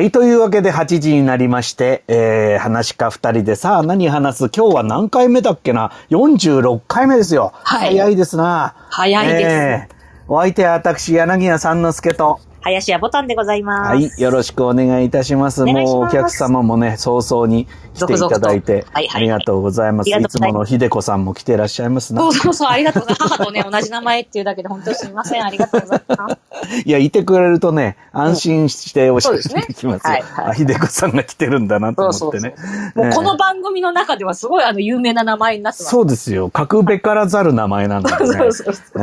はい。というわけで8時になりまして、えー、話か二人でさあ何話す？今日は何回目だっけな ?46 回目ですよ。はい早いですな。早いですえーお相手は私、柳家三之助と。林家ボタンでございます。はい。よろしくお願いいたします。もうお客様もね、早々に来ていただいてありがとうございます。いつもの秀子さんも来てらっしゃいますなそ。うそうそう、ありがとうございます。母とね、同じ名前っていうだけで本当にすみません。ありがとうございます。いや、いてくれるとね、安心しておしゃべそうですねりできますよ。はいはいあ、秀子さんが来てるんだなと思って。ね。もうこええの番組の中ではすごいあの有名な名前になってます。そうですよ。書くべからざる名前なんだね。そうそうそう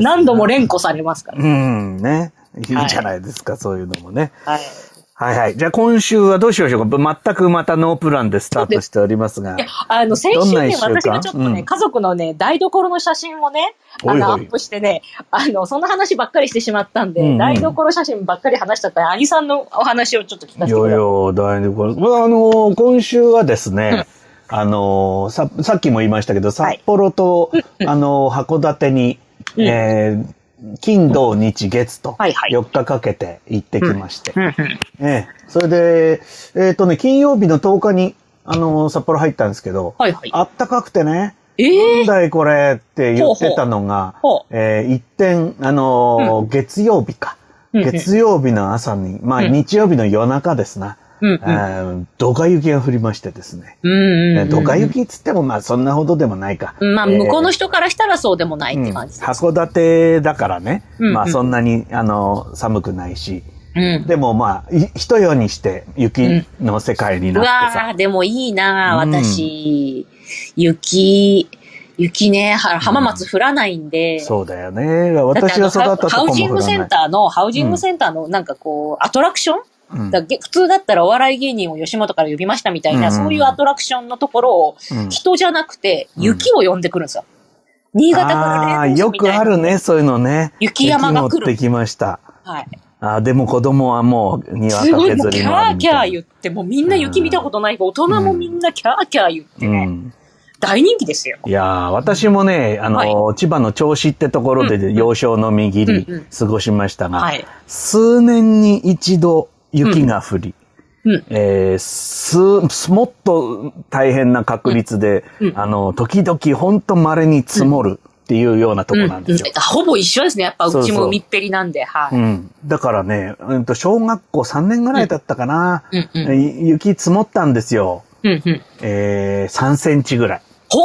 何度も連呼されますから。うん、ね。いいじゃないですか、そういうのもね。はい。はいはい。じゃあ今週はどうしましょうか？全くまたノープランでスタートしておりますがいや。、あの、先週ね、私がちょっとね、うん家族のね、台所の写真をね、あの、アップしてね、あの、その話ばっかりしてしまったんで、うんうん台所写真ばっかり話しちゃったら、兄さんのお話をちょっと聞かせていやいやください。、大丈夫。まあ、あの、今週はですね、あの、さ、さっきも言いましたけど、札幌と、あの、函館に、うんえー金、土、日、月と、はいはい4日かけて行ってきまして。それで、えっ、とね、金曜日の10日に、あの、札幌入ったんですけど、はいはい。あったかくてね、えなんえだいこれって言ってたのが、ほうほうえー一点、あのー月曜日か。うんうん月曜日の朝に、まあうん日曜日の夜中ですな。うんうんえードカ雪が降りましてですね。うんうんうんうんドカ雪っつってもまあそんなほどでもないか。まあ、えー向こうの人からしたらそうでもないって感じ。函館だからね、まあそんなに、あの、寒くないし、うん。でもまあ、い一夜にして雪の世界にうなってさ、わー、でもいいなーうん私、雪、雪ね、は浜松降らないんで。そうだよね。私が育ったとこハウも降らないジングセン。ターの、ハウジングセンターのなんかこう、アトラクションうんだげ普通だったらお笑い芸人を吉本から呼びましたみたいな、うんそういうアトラクションのところを、うん人じゃなくて、雪を呼んでくるんですよ。新潟からああー、よくあるね、そういうのね。雪山が来る雪持ってきました。はい。あーでも子供はもう、にわかすごい、も削うキャーキャ。ー言って、もうみんな雪見たことないけど、大人もみんなキャーキャー言ってね、うん。大人気ですよ。いやー私もね、あの、千葉の銚子ってところで幼少のみぎり過ごしましたが、はい。数年に一度雪が降り、うん。えーす、もっと大変な確率で、うんあの、時々ほんと稀に積もるっていうようなとこなんですよ。うんほぼ一緒ですね。やっぱうちも海っぺりなんで、はい。うん。だからね、うんと、小学校3年ぐらいだったかな。雪積もったんですよ。うんうん。えー、3センチぐらい。ほ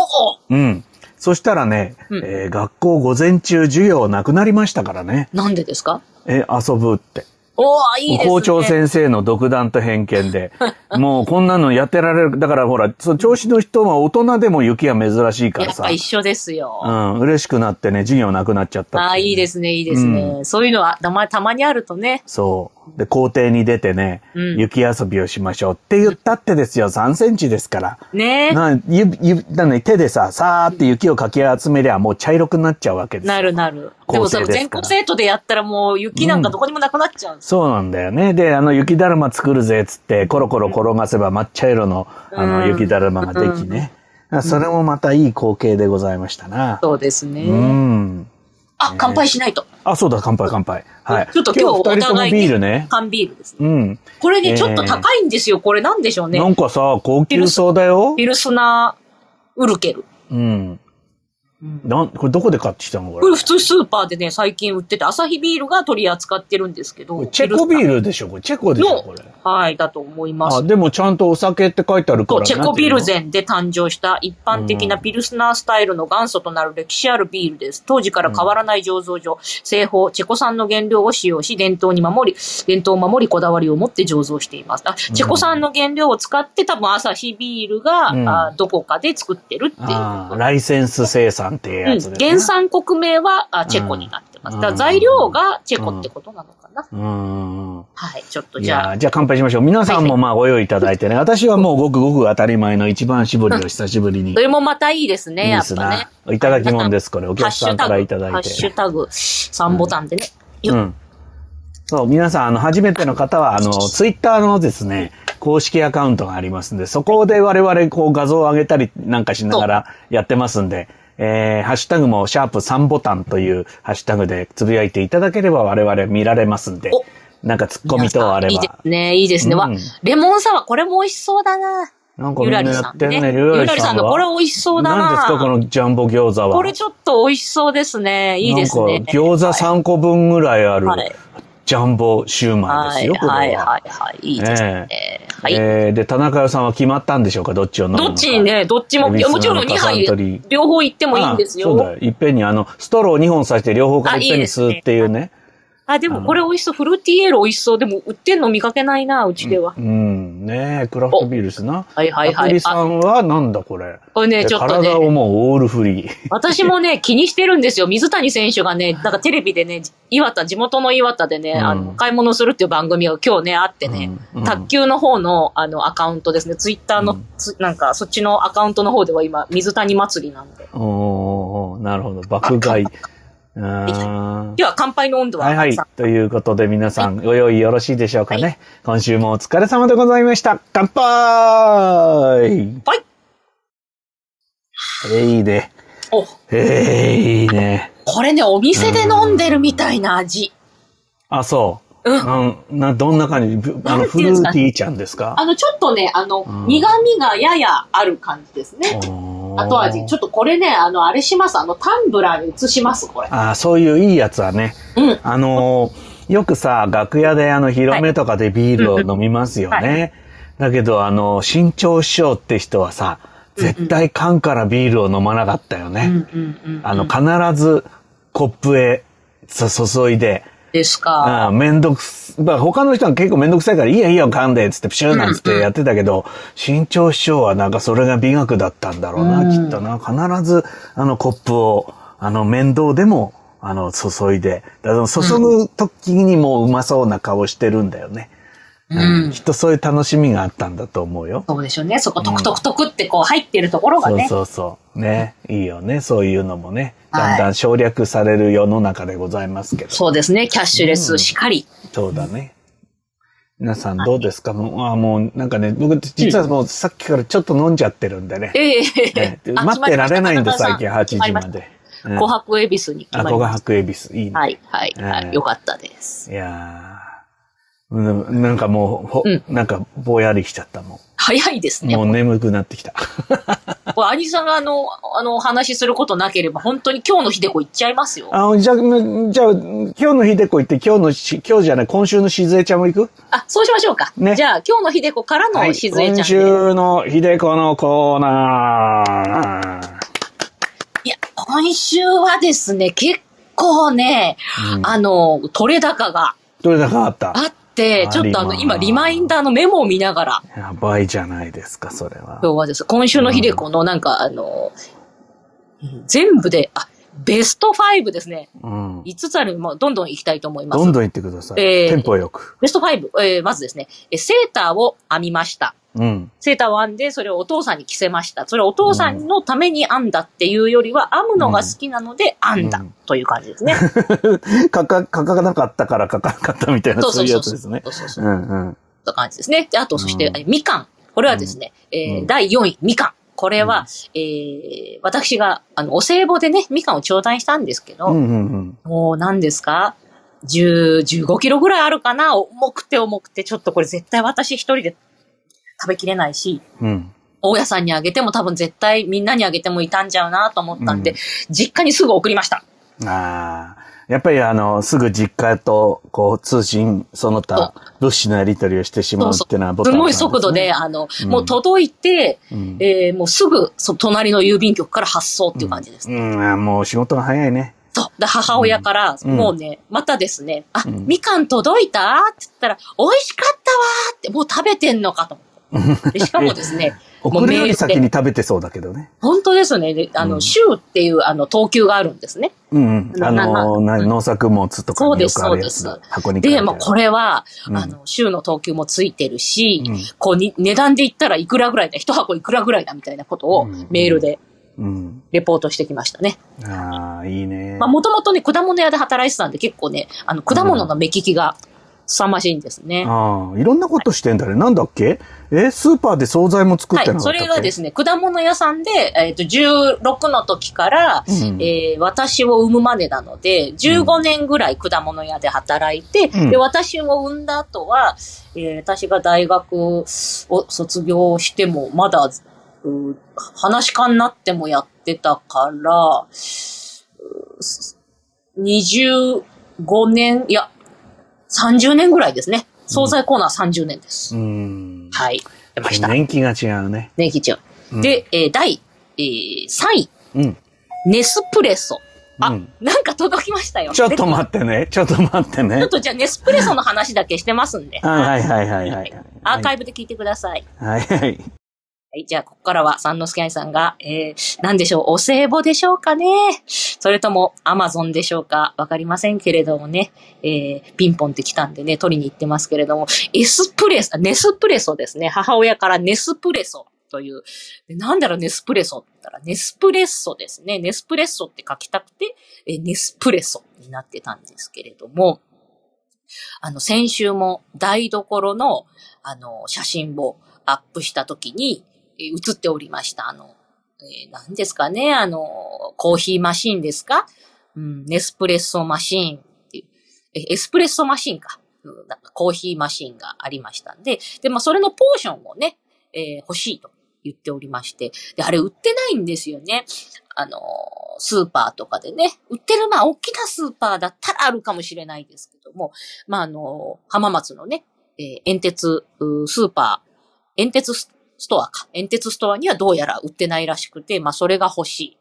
ううん。そしたらね、うんえー学校午前中授業なくなりましたからね。なんでですか？えー遊ぶって。おー、いいですね。校長先生の独断と偏見で。もうこんなのやってられる。だからほら、その調子の人は大人でも雪は珍しいからさやっぱ。一緒ですよ。うん、嬉しくなってね、授業なくなっちゃったってうああ、いいですね、いいですね。そういうのはたまたまにあるとね。そう。で、校庭に出てね、うん雪遊びをしましょうって言ったってですよ、3センチですから。ねな、ゆ、ゆ、なのに手でさ、さーって雪をかき集めりゃもう茶色くなっちゃうわけですよなるなる。校でもさ、全国生徒でやったらもう雪なんかどこにもなくなっちゃうんです。そうなんだよね。で、あの、雪だるま作るぜっつって、コロコロ転がせば抹茶色の、あの、うん雪だるまができね。それもまたいい光景でございましたな。そうですね。うん。あ、乾杯しないと。あ、そうだ、乾杯乾杯。はい。ちょっと今日お互いにビールね。缶ビールですね。うん。これね、えーちょっと高いんですよ。これなんでしょうねな。んかさ、高級そうだよ。ピルスナーウルケル。うん。なん、これどこで買ってきたのこれ？これ。普通スーパーでね、最近売ってて、アサヒビールが取り扱ってるんですけど。チェコビルールでしょ？これ。チェコでしょ？これ。の、はい、だと思いますあ、。でもちゃんとお酒って書いてあるから。とチェコビルなんていうゼンで誕生した一般的なピルスナースタイルの元祖となる歴史あるビールです。当時から変わらない醸造所、製法、チェコ産の原料を使用し、伝統に守り、伝統を守り、こだわりを持って醸造しています。あチェコ産の原料を使って多分アサヒビールが、うんあどこかで作ってるっていう。ライセンス生産っていうやつうん、ですね。原産国名はあチェコになってます。だから材料がチェコってことなのかな。うーん。はい、ちょっといじゃあじゃあ乾杯しましょう。皆さんもまあご用意いただいてね。私はもうごくごく当たり前の一番搾りを久しぶりに。それもまたいいですね、やっぱねな。。いただきもんです、これ。お客さんからいただいハッシュて。タグ、3ボタンでね。ようん。そう、皆さん、あの、初めての方は、あの、ツイッターのですね、公式アカウントがありますんで、そこで我々、こう、画像を上げたりなんかしながらやってますんで、えー、ハッシュタグも、シャープ3ボタンというハッシュタグでつぶやいていただければ我々見られますんでお、なんかツッコミとあれいいでば。すね、いいですね。わうん、レモンサワー、これも美味しそうだな。なんかみんなゆらりやってんね。さんね。ゆらりさんさんはこれ美味しそうだな。何ですか、このジャンボ餃子は。これちょっと美味しそうですね。いいですね。なんか餃子3個分ぐらいあるはいジャンボシューマイですよ、これは。はいはいはい。いいですね。はい。えーで、田中さんは決まったんでしょうか？どっちを飲むのかどっちにね、どっちも、いやもちろん2恵比寿の杯両方行ってもいいんですよ。あそうだよ。いっぺんに、あの、ストロー2本刺して両方からいっぺんに吸うっていうね。あ、でもこれ美味しそう。フルーティーエール美味しそう。でも売ってんの見かけないな、うちでは。うん、ねえ、クラフトビールですな。はいはいはいアプリさんはなんだこれ？これね、ちょっと体をね、もうオールフリー。私もね、気にしてるんですよ。水谷選手がね、なんかテレビでね、岩田、地元の岩田でね、うんあの、買い物するっていう番組が今日ね、あってね、うんうん卓球の方の、あの、アカウントですね、ツイッターの、なんか、そっちのアカウントの方では今、水谷祭りなんで。おーなるほど。爆買い。では、乾杯の温度は、はいはいさ。ということで皆さん、ご用意よろしいでしょうかね。今週もお疲れ様でございました。乾杯はい。えーいいね。お、えーいいね。これね、お店で飲んでるみたいな味。あ、そう。うん。などんな感じ？ぶあの、フルーティーちゃんですか？あの、ちょっとね、あの、うん苦味がややある感じですね。後味。ちょっっとこれね、あの、あれします。あの、タンブラーに移します、これ。あーそういういいやつはね。うん。あのーよくさ、楽屋であの、広めとかでビールを飲みますよね。だけど、あの、新潮師匠って人はさ、絶対缶からビールを飲まなかったよね。うんうんうん。あの、必ずコップへそ注いで、ですか？あめんどくす、まあ他の人は結構めんどくさいから、いいよいいよ噛んで、つってプシューなんつってやってたけど、新潮師匠はなんかそれが美学だったんだろうな、うんきっとな。必ず、あのコップを、あの面倒でも、あの、注いで。だから注ぐ時にもううまそうな顔してるんだよね。うん。きっとそういう楽しみがあったんだと思うよ。そうでしょうね。そこ、トクトクトクってこう入ってるところがね。そうそうそう。ね。いいよね。そういうのもね。はいだんだん省略される世の中でございますけど。そうですね。キャッシュレスしかり。そうだね。皆さんどうですか？もう、あもうなんかね、僕実はもうさっきからちょっと飲んじゃってるんでね。えねえあ待ってられないんで最近8ました時まで。うん琥珀恵比寿に決あ、まりまし小白恵比寿。いいね。た。はい、はい、はええい。よかったです。いやーうんなんかもう、ほうんなんかぼやりしちゃったも早いですん。ね。もう眠くなってきた。これ、兄さんがあの、あの、お話しすることなければ、本当に今日の日でこ行っちゃいますよ。あじゃあ、じゃあ、今日の日でこ行って、今日のし、今日じゃない、今週のしずえちゃんも行く？あ、そうしましょうか。ねじゃあ、今日のひでこからはい。のしずえちゃんで。今週のひでこのコーナー。いや、今週はですね、結構ね、うんあの、取れ高がどれだかあったあって、ちょっとあの、今、リマインダーのメモを見ながら、やばいじゃないですか、それは。今日はです。今週のひでこのなんか、あの、全部で、あ、ベスト5ですね。うん。5つある、もうどんどん行きたいと思います。どんどん行ってください。えーテンポよく。ベスト5、えーまずですね、えセーターを編みました。うん。セーターを編んで、それをお父さんに着せました。それをお父さんのために編んだっていうよりは、編むのが好きなので編んだうんという感じですね。書か、書かなかったから書かなかったみたいな、そういう。やつですね。そうそうそう。うんうん。という感じですね。で、あと、そして、うんえみかん。これはですね、えーうん第4位、みかん。これは、えー私が、あの、お歳暮でね、みかんを頂戴したんですけど、うんうんうん。もう何ですか ?10、15キロぐらいあるかな？重くて重くて、ちょっとこれ絶対私一人で食べきれないし、うん。大家さんにあげても多分絶対みんなにあげても傷んじゃうなと思ったんで、うん実家にすぐ送りました。ああ。やっぱりあの、すぐ実家と、こう、通信、その他、物資のやり取りをしてしまうっていうのはボタンすごい速度で、あの、うんもう届いて、うんえーもうすぐ、そ隣の郵便局から発送っていう感じです。うん、あもう仕事が早いね。そう。で、母親から、うんもうね、またですね、あ、うんみかん届いた？って言ったら、美味しかったわーって、もう食べてんのかと思って。でしかもですね、送るより先に食べてそうだけどね。本当ですね、であの、うん週っていう、あの、等級があるんですね。うんうん。あなの、な農作物とかそうですによくあるやつだそうで。箱に書いてあで、るもうこれは、うんあの、週の等級もついてるし、うんこうに、値段で言ったらいくらぐらいだ、一箱いくらぐらいだみたいなことをうんメールでうん。レポートしてきましたね。ああ、いいね。まあ、もともとね、果物屋で働いてたんで結構ね、あの、果物の目利きが凄まじいんですね。ああ、いろんなことしてんだね。なんだっけ？え、スーパーで惣菜も作ってなかはい。ったっけ、それがですね、果物屋さんで、えっ、と、16の時から、うんえー私を産むまでなので、15年ぐらい果物屋で働いて、うんで、私を産んだ後は、えー私が大学を卒業しても、まだ、う話し家になってもやってたから、う25年、いや、30年ぐらいですね。惣菜コーナー30年です。うん。はい。出ました。年季が違うね。年季中。うんで、えー第、えー3位、うん。ネスプレッソ。あ、うんなんか届きましたよ。ちょっとで待ってね。ちょっと待ってねちょっ。とじゃあネスプレッソの話だけしてますんで。はいはいはいはいはい。アーカイブで聞いてください。はいはい。はい、じゃあ、ここからは、三之助愛さんが、えー、なんでしょう、お歳暮でしょうかねそれとも、アマゾンでしょうかわかりませんけれどもね、えー、ピンポンって来たんでね、取りに行ってますけれども、エスプレッソ、ネスプレッソですね。母親からネスプレッソという。なんだろう、ネスプレソって言ったら、ネスプレッソですね。ネスプレッソって書きたくて、えネスプレッソになってたんですけれども、あの、先週も台所の、あの、写真をアップしたときに、映っておりました。あの、えー何ですかね、あの、コーヒーマシンですか？うん、ネスプレッソマシンっていう、えエスプレッソマシンか。うんなんかコーヒーマシンがありましたんで、で、まあ、それのポーションをね、えー欲しいと言っておりまして、で、あれ売ってないんですよね。あの、スーパーとかでね、売ってる、まあ、大きなスーパーだったらあるかもしれないですけども、まあ、あの、浜松のね、えー煙鉄、スーパー、煙鉄ストアか。煙鉄ストアにはどうやら売ってないらしくて、まあそれが欲しい。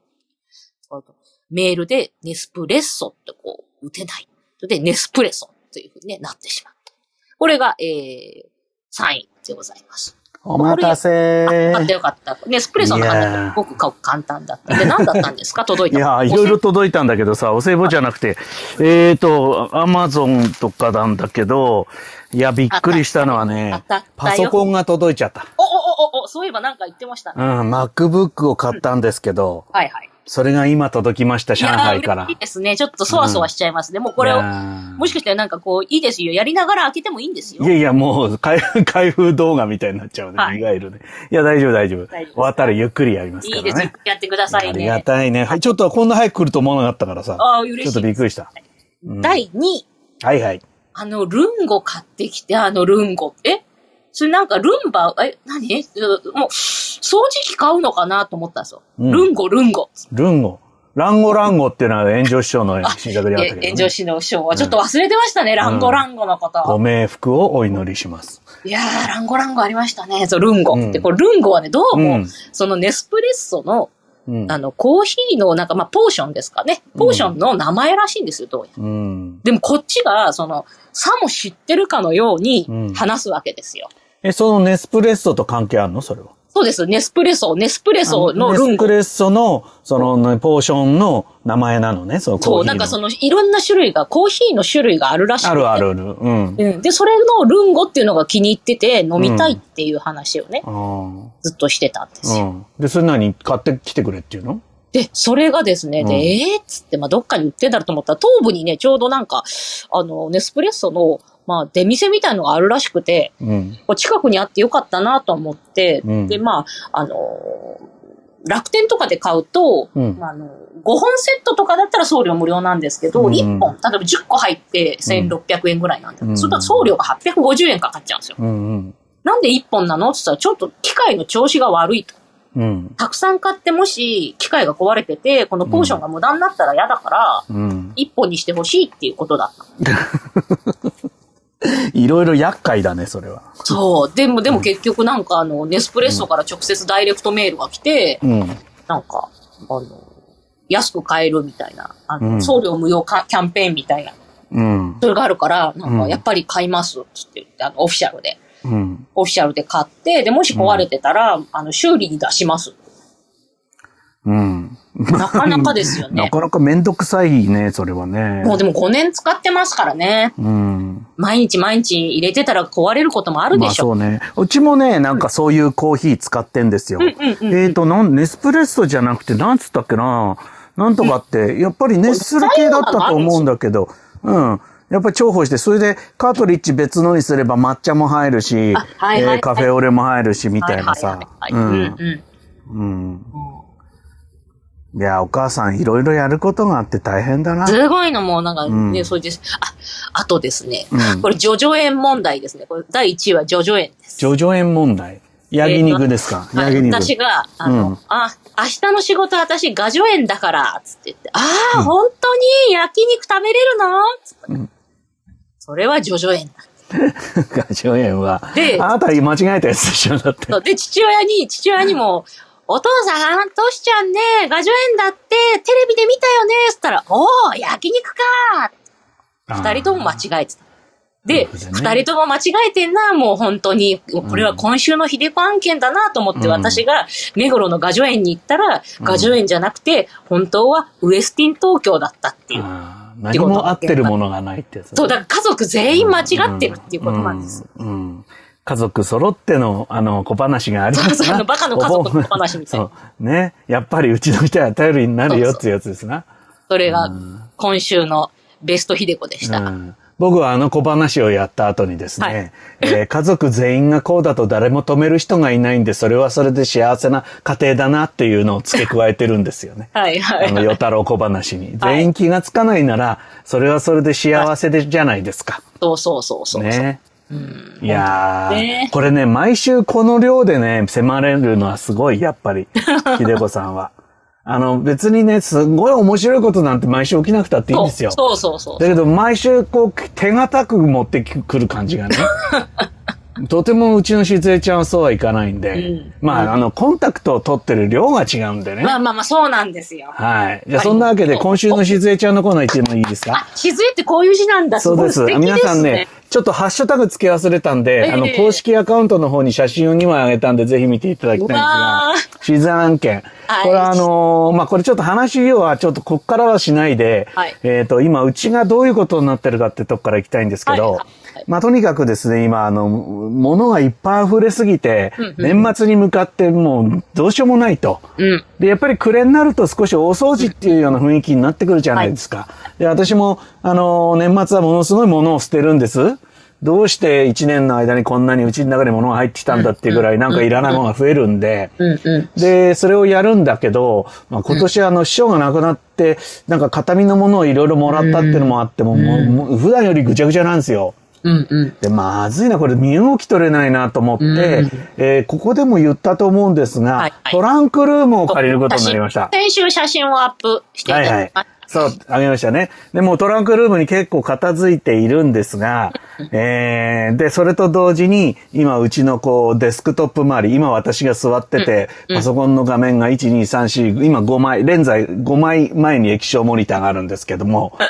メールでネスプレッソってこう、打てない。で、ネスプレッソというふうになってしまった。これが、えー、3位でございます。お待たせあ、あってよかった。ネスプレッソのいや話ーすごく簡単だった。で、何だったんですか？届いたいや、いろいろ届いたんだけどさ、お歳暮じゃなくて、えーと、アマゾンとかなんだけど、いや、びっくりしたのはあねパソコンが届いちゃった。お、お、お、お、そういえばなんか言ってましたね。うん、MacBook を買ったんですけど、はいはい。それが今届きました、上海からいい。ですね。ちょっとそわそわしちゃいますね。もうこれをもしかしたらなんかこう、いいですよ。やりながら開けてもいいんですよ。いやいや、もう、開開封動画みたいになっちゃうね。はいいわゆるね。いや、大丈夫、大丈夫。終わったらゆっくりやりますかいいです。やってくださいありがね。たいね。はい、ちょっとこんな早く来ると思わなかったからさ。ああ、嬉しい。ちょっとびっくりした。うん第2位。はいはい。あの、ルンゴ買ってきて、あの、ルンゴ。え？それなんかルンバ、え、何？もう、掃除機買うのかなと思ったんですよ。うんルンゴ、ルンゴ。ルンゴ。ランゴランゴっていうのは炎上師匠の新作であったけど、ね。え 炎上師の師匠はちょっと忘れてましたね。ランゴ、ランゴのこと。ご冥福をお祈りします。いやー、ランゴ、ランゴありましたね。そう、ルンゴ。うんで、これルンゴはね、どうも、うんそのネスプレッソの、うん。あの、コーヒーの、なんか、まあ、ポーションですかね。ポーションの名前らしいんですよ、どうやら。うん。でも、こっちが、その、さも知ってるかのようにうん話すわけですよ。え、そのネスプレッソと関係あるの？それは。そうです。ネスプレッソ、ネスプレッソのネルンゴ。スプレッソの、その、ね、ポーションの名前なのね、そのコーヒーの。そう、なんかその、いろんな種類が、コーヒーの種類があるらしくて。あるあるある。うん。うん。で、それのルンゴっていうのが気に入ってて、飲みたいっていう話をね、あーずっとしてたんですよ。うん。で、それ何買ってきてくれっていうの？で、それがですね、で、うんえーっつって、まあ、どっかに売ってんだろうと思ったら、東部にね、ちょうどなんか、あの、ネスプレッソの、まあ、出店みたいのがあるらしくて、うん。こう近くにあってよかったなと思って、うんで、まあ、あのー楽天とかで買うと、うんまあ、あの、5本セットとかだったら送料無料なんですけど、うん1本、例えば10個入って1600円ぐらいなんだけど、うんそれだと送料が850円かかっちゃうんですよ。うんうん。なんで1本なのって言ったら、ちょっと機械の調子が悪いと。うん。たくさん買ってもし、機械が壊れてて、このポーションが無駄になったら嫌だから、うん。1本にしてほしいっていうことだった。いろいろ厄介だね、それは。そう。でも、でも結局なんかあの、ネスプレッソから直接ダイレクトメールが来て、うん。なんか、あの、安く買えるみたいな、あの、うん送料無料かキャンペーンみたいな、うん。それがあるから、なんか、やっぱり買いますって言って、あの、オフィシャルで。うん。オフィシャルで買って、で、もし壊れてたら、あの、修理に出します。うん。なかなかですよなね。かなかめんどくさいね、それはね。もうでも5年使ってますからね。うん。毎日毎日入れてたら壊れることもあるまでしょ。あそうね。うちもね、なんかそういうコーヒー使ってんですよ。うんうんうんえっ、と、なん、ネスプレッソじゃなくて、なんつったっけな？なんとかって、やっぱり熱する系だったと思うんだけど、うん。やっぱり重宝して、それでカートリッジ別のにすれば抹茶も入るし、あはいはいはいえーカフェオレも入るし、みたいなさ。うんうん。うん。いや、お母さんいろいろやることがあって大変だな。すごいのもうなんかね、うんそうです。あ、あとですね、うんこれ、ジョジョ園問題ですね。これ、第1位はジョジョ園です。ジョジョ園問題。ヤギ肉ですか、はいヤギ肉。私が、あの、うんあ、明日の仕事私ガジョ園だから、つって言って、ああ、本当に焼肉食べれるの？つって、それはジョジョ園だ。ガジョ園は。であなた間違えたやつでしょだって。で、父親に、父親にも、お父さん、トシちゃんね、ガジョ園だって、テレビで見たよね、つったら、おー、焼肉か二人とも間違えてた。で、なるほどね二、人とも間違えてんな、もう本当に、これは今週のヒデコ案件だなと思って、うん私が目黒のガジョ園に行ったら、ガジョ園じゃなくて、本当はウエスティン東京だったっていう。何も合ってるものがないってやつ。そう、だから家族全員間違ってるっていうことなんです。うん。うん家族揃っての、あの、小話がありますな。そうバカの家族の小話みたいなそう。ね。やっぱりうちの人は頼りになるよっていうやつですな。それが今週のベストヒデコでした。うん僕はあの小話をやった後にですね、はいえー家族全員がこうだと誰も止める人がいないんで、それはそれで幸せな家庭だなっていうのを付け加えてるんですよね。はいはいあの、はい。与太郎小話に。はい全員気がつかないなら、それはそれで幸せでじゃないですか。そうそうそうそう。ね。うんいやー、ねこれね、毎週この量でね、迫れるのはすごい、やっぱり、秀子さんは。あの、別にね、すごい面白いことなんて毎週起きなくたっていいんですよ。そうそうそうだけど、毎週こう、手堅く持ってくる感じがね。とてもうちのしずえちゃんはそうはいかないんで、うんまあ、あの、コンタクトを取ってる量が違うんでね。まあまあまあ、そうなんですよ。はい。じゃあ、そんなわけで、今週のしずえちゃんのコーナー行ってもいいですか？あ、しずえってこういう字なんだ。すそうです。ですね。皆さんね、ちょっとハッシュタグ付け忘れたんで、ええあの、公式アカウントの方に写真を2枚あげたんで、ぜひ見ていただきたいんですが、シザ案件。はいこれはあのーまあ、これちょっと話はちょっとこっからはしないで、はいえっ、と、今、うちがどういうことになってるかってとこから行きたいんですけど、はいはいまあ、とにかくですね、今、あの、物がいっぱい溢れすぎて、うんうん年末に向かってもうどうしようもないと。うん。で、やっぱり暮れになると少し大掃除っていうような雰囲気になってくるじゃないですか。で、私も、あの、年末はものすごい物を捨てるんです。どうして一年の間にこんなにうちの中に物が入ってきたんだっていうぐらいなんかいらないものが増えるんで。で、それをやるんだけど、まあ、今年あの、師匠が亡くなって、なんか形見のものをいろいろもらったっていうのもあっても、もう普段よりぐちゃぐちゃなんですよ。うんうん。で、まずいな、これ身動き取れないなと思って、うんえーここでも言ったと思うんですが、はいはいトランクルームを借りることになりました。先週写真をアップしていたはいはいだきまし。そう、あげましたね。でもうトランクルームに結構片付いているんですが、えー、で、それと同時に、今うちのこうデスクトップ周り、今私が座ってて、うんパソコンの画面が1、2、3、4、今5枚、現在5枚前に液晶モニターがあるんですけども、うん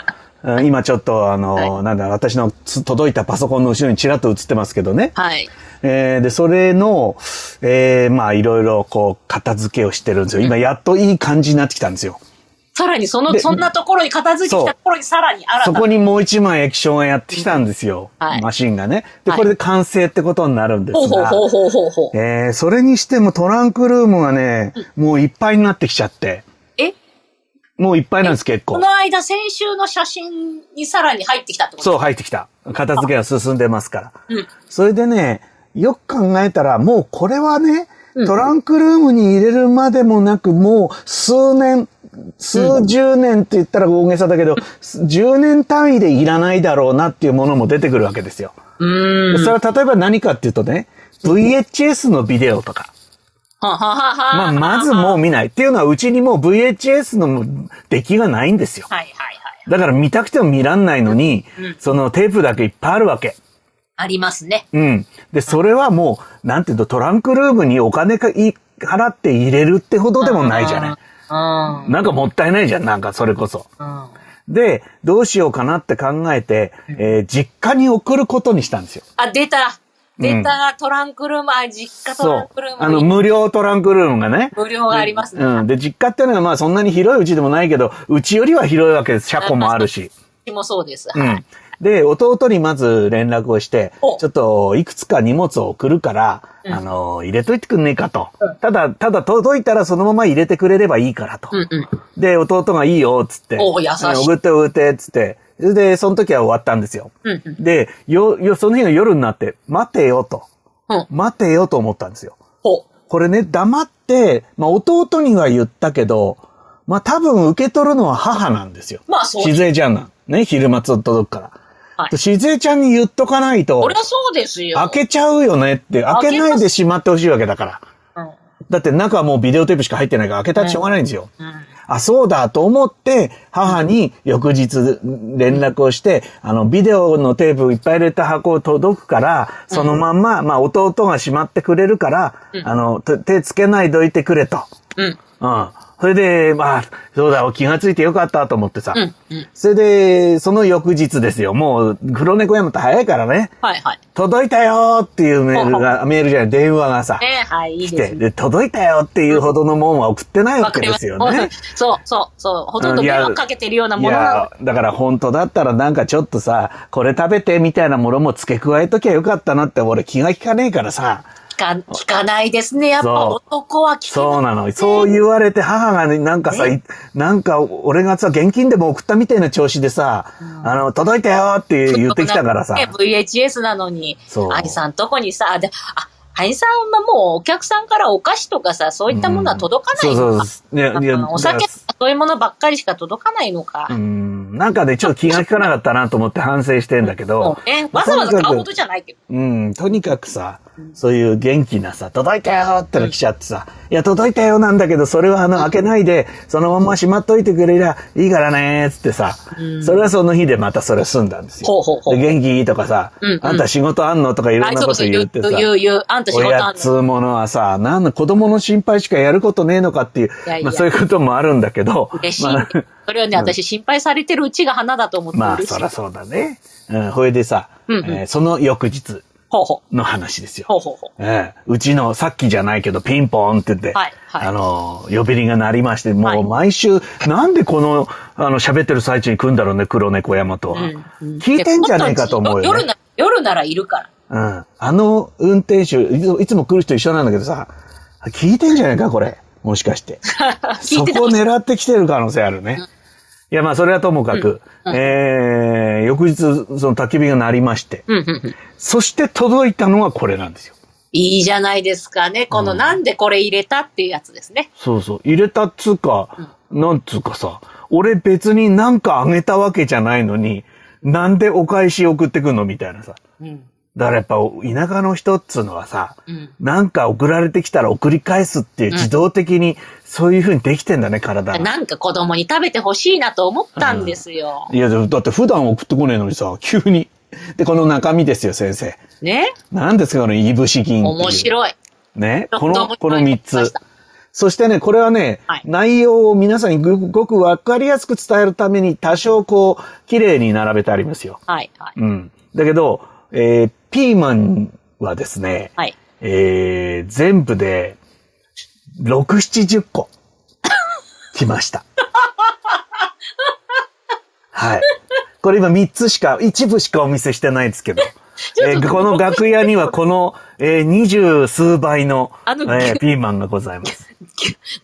今ちょっとあの、はいなんだ、私のつ届いたパソコンの後ろにちらっと映ってますけどね。はい。えーで、それの、えーまあいろいろこう片付けをしてるんですよ。今やっといい感じになってきたんですよ。さらにその、でそんなところに片付いてきたところにさらに新たな。そこにもう一枚液晶がやってきたんですよ。はいマシンがね。で、はいこれで完成ってことになるんですほうほうが、ほうほうほうほう。えーそれにしてもトランクルームがね、もういっぱいになってきちゃって、えもういっぱいなんです結構。この間先週の写真にさらに入ってきたってことそう、入ってきた。片付けが進んでますから。うん。それでね、よく考えたら、もうこれはね、うんトランクルームに入れるまでもなく、もう数年、数十年って言ったら大げさだけど、10年単位でいらないだろうなっていうものも出てくるわけですよ。うーん。それは例えば何かっていうとね、VHS のビデオとか。まあ、まずもう見ない。っていうのは、うちにもう VHS の出来がないんですよ。はいはいはい。だから見たくても見らんないのに、うんそのテープだけいっぱいあるわけ。ありますね。うん。で、それはもう、なんていうの、トランクルームにお金かい払って入れるってほどでもないじゃない。うん。なんかもったいないじゃん、なんかそれこそ。うん。で、どうしようかなって考えて、えー実家に送ることにしたんですよ。あ、出た。出た、トランクルーム、あ、実家トランクルー。ムあの、に無料トランクルームがね。無料がありますね。うん。で、実家っていうのはまあそんなに広いうちでもないけど、うちよりは広いわけです。車庫もあるし。うちもそうです。うはいん。で、弟にまず連絡をしてお、ちょっといくつか荷物を送るから、うんあの、入れといてくんねえかとうん。ただ、ただ届いたらそのまま入れてくれればいいからと。うんうん。で、弟がいいよ、つって。お優しいうん送って送って、つって。で、その時は終わったんですよ。うんうん。で、よ、よ、その日の夜になって、待てよと。うん。待てよと思ったんですよ。ほう。これね、黙って、まあ弟には言ったけど、まあ多分受け取るのは母なんですよ。まあそうしずえちゃんなん。ね、昼間届くから。はいしずえちゃんに言っとかないとこ、れはそうですよ。開けちゃうよねって、開けないでしまってほしいわけだから。うん。だって中はもうビデオテープしか入ってないから開けたってしょうがないんですよ。うん。あ、そうだと思って、母に翌日連絡をして、あの、ビデオのテープいっぱい入れた箱を届くから、そのまんま、まあ、弟がしまってくれるから、あの、手手つけないどいてくれと。うん。うん。それで、まあ、そうだ、気がついてよかったと思ってさ。うん。うん。それで、その翌日ですよ。もう、黒猫山って早いからね。はいはい。届いたよーっていうメールが、メールじゃない、電話がさ、ねはい、いい来て、ですね。で、届いたよっていうほどのもんは送ってないわけですよね。そう、そう、そう。ほとんど迷惑かけてるようないものなや、だから本当だったらなんかちょっとさ、これ食べてみたいなものも付け加えときゃよかったなって俺気が利かねえからさ。聞か聞かないですね。やっぱ男は聞かない。そうなの。そう言われて母がね、なんかさ、いなんか俺がさ、現金でも送ったみたいな調子でさ、あの、届いたよって言ってきたからさ。ね VHS なのにそう、兄さんとこにさ、で、あ、兄さんはもうお客さんからお菓子とかさ、そういったものは届かないのか。そうそう。いやお酒、そういうものばっかりしか届かないのか。うん、なんかね、ちょっと気が利かなかったなと思って反省してんだけども、うね、わざわざ買うことじゃないけど。うん、とにかくさ、そういう元気なさ、届いたよっての来ちゃってさ、いや、届いたよなんだけど、それはあの、開けないで、そのまましまっといてくれりゃいいからねーつってさ、それはその日でまたそれ済んだんですよ。ほうほうほうで元気とかさ、うんうんあんた仕事あんのとかいろんはい、なこと言ってさ、、言う、言う。あんた仕事あんの。つうものはさ、なんだ、子供の心配しかやることねえのかっていう、いやいやまあそういうこともあるんだけど、嬉しい。まあそれはね、私心配されてるうちが花だと思ってまあ。そらそうだね。うん、ほいでさ、うんうんえーその翌日。の話ですよ。ほうほうほう。ええうちのさっきじゃないけどピンポーンって言って、はいはいあの、呼び鈴が鳴りまして、もはいう毎週、なんでこの、あの、喋ってる最中に来るんだろうね、黒猫山とは。うんうん聞いてんじゃねえかと思うよ、ね。夜な、夜ならいるから。うん。あの運転手いつ、いつも来る人一緒なんだけどさ、聞いてんじゃねえか、これ。もしかして。て たそこを狙ってきてる可能性あるね。いや、まあ、それはともかく、うんうんえー、翌日、その焚き火が鳴りまして、うんうんうん。そして届いたのがこれなんですよ。いいじゃないですかね。この、なんでこれ入れたっていうやつですね。そうそう。入れたっつうか、なんつうかさ、俺別になんかあげたわけじゃないのに、なんでお返し送ってくんの？みたいなさ。うん。だからやっぱ田舎の人っつうのはさ、うん。なんか送られてきたら送り返すっていう自動的にそういう風にできてんだね、体が。なんか子供に食べてほしいなと思ったんですよ。いや、だって普段送ってこねえのにさ、急に。で、この中身ですよ、先生。ね？何ですか、このいぶし銀。面白い。ね？この、この三つ。そしてね、これはね、はい内容を皆さんにごごくわかりやすく伝えるために多少こう、綺麗に並べてありますよ。はい、はい。うん。だけど、えーピーマンはですね、はい。えー全部で、6、70個、来ました。はい。これ今3つしか、一部しかお見せしてないですけど、えーこの楽屋にはこの、えー、二十数倍の、あのえーピーマンがございます。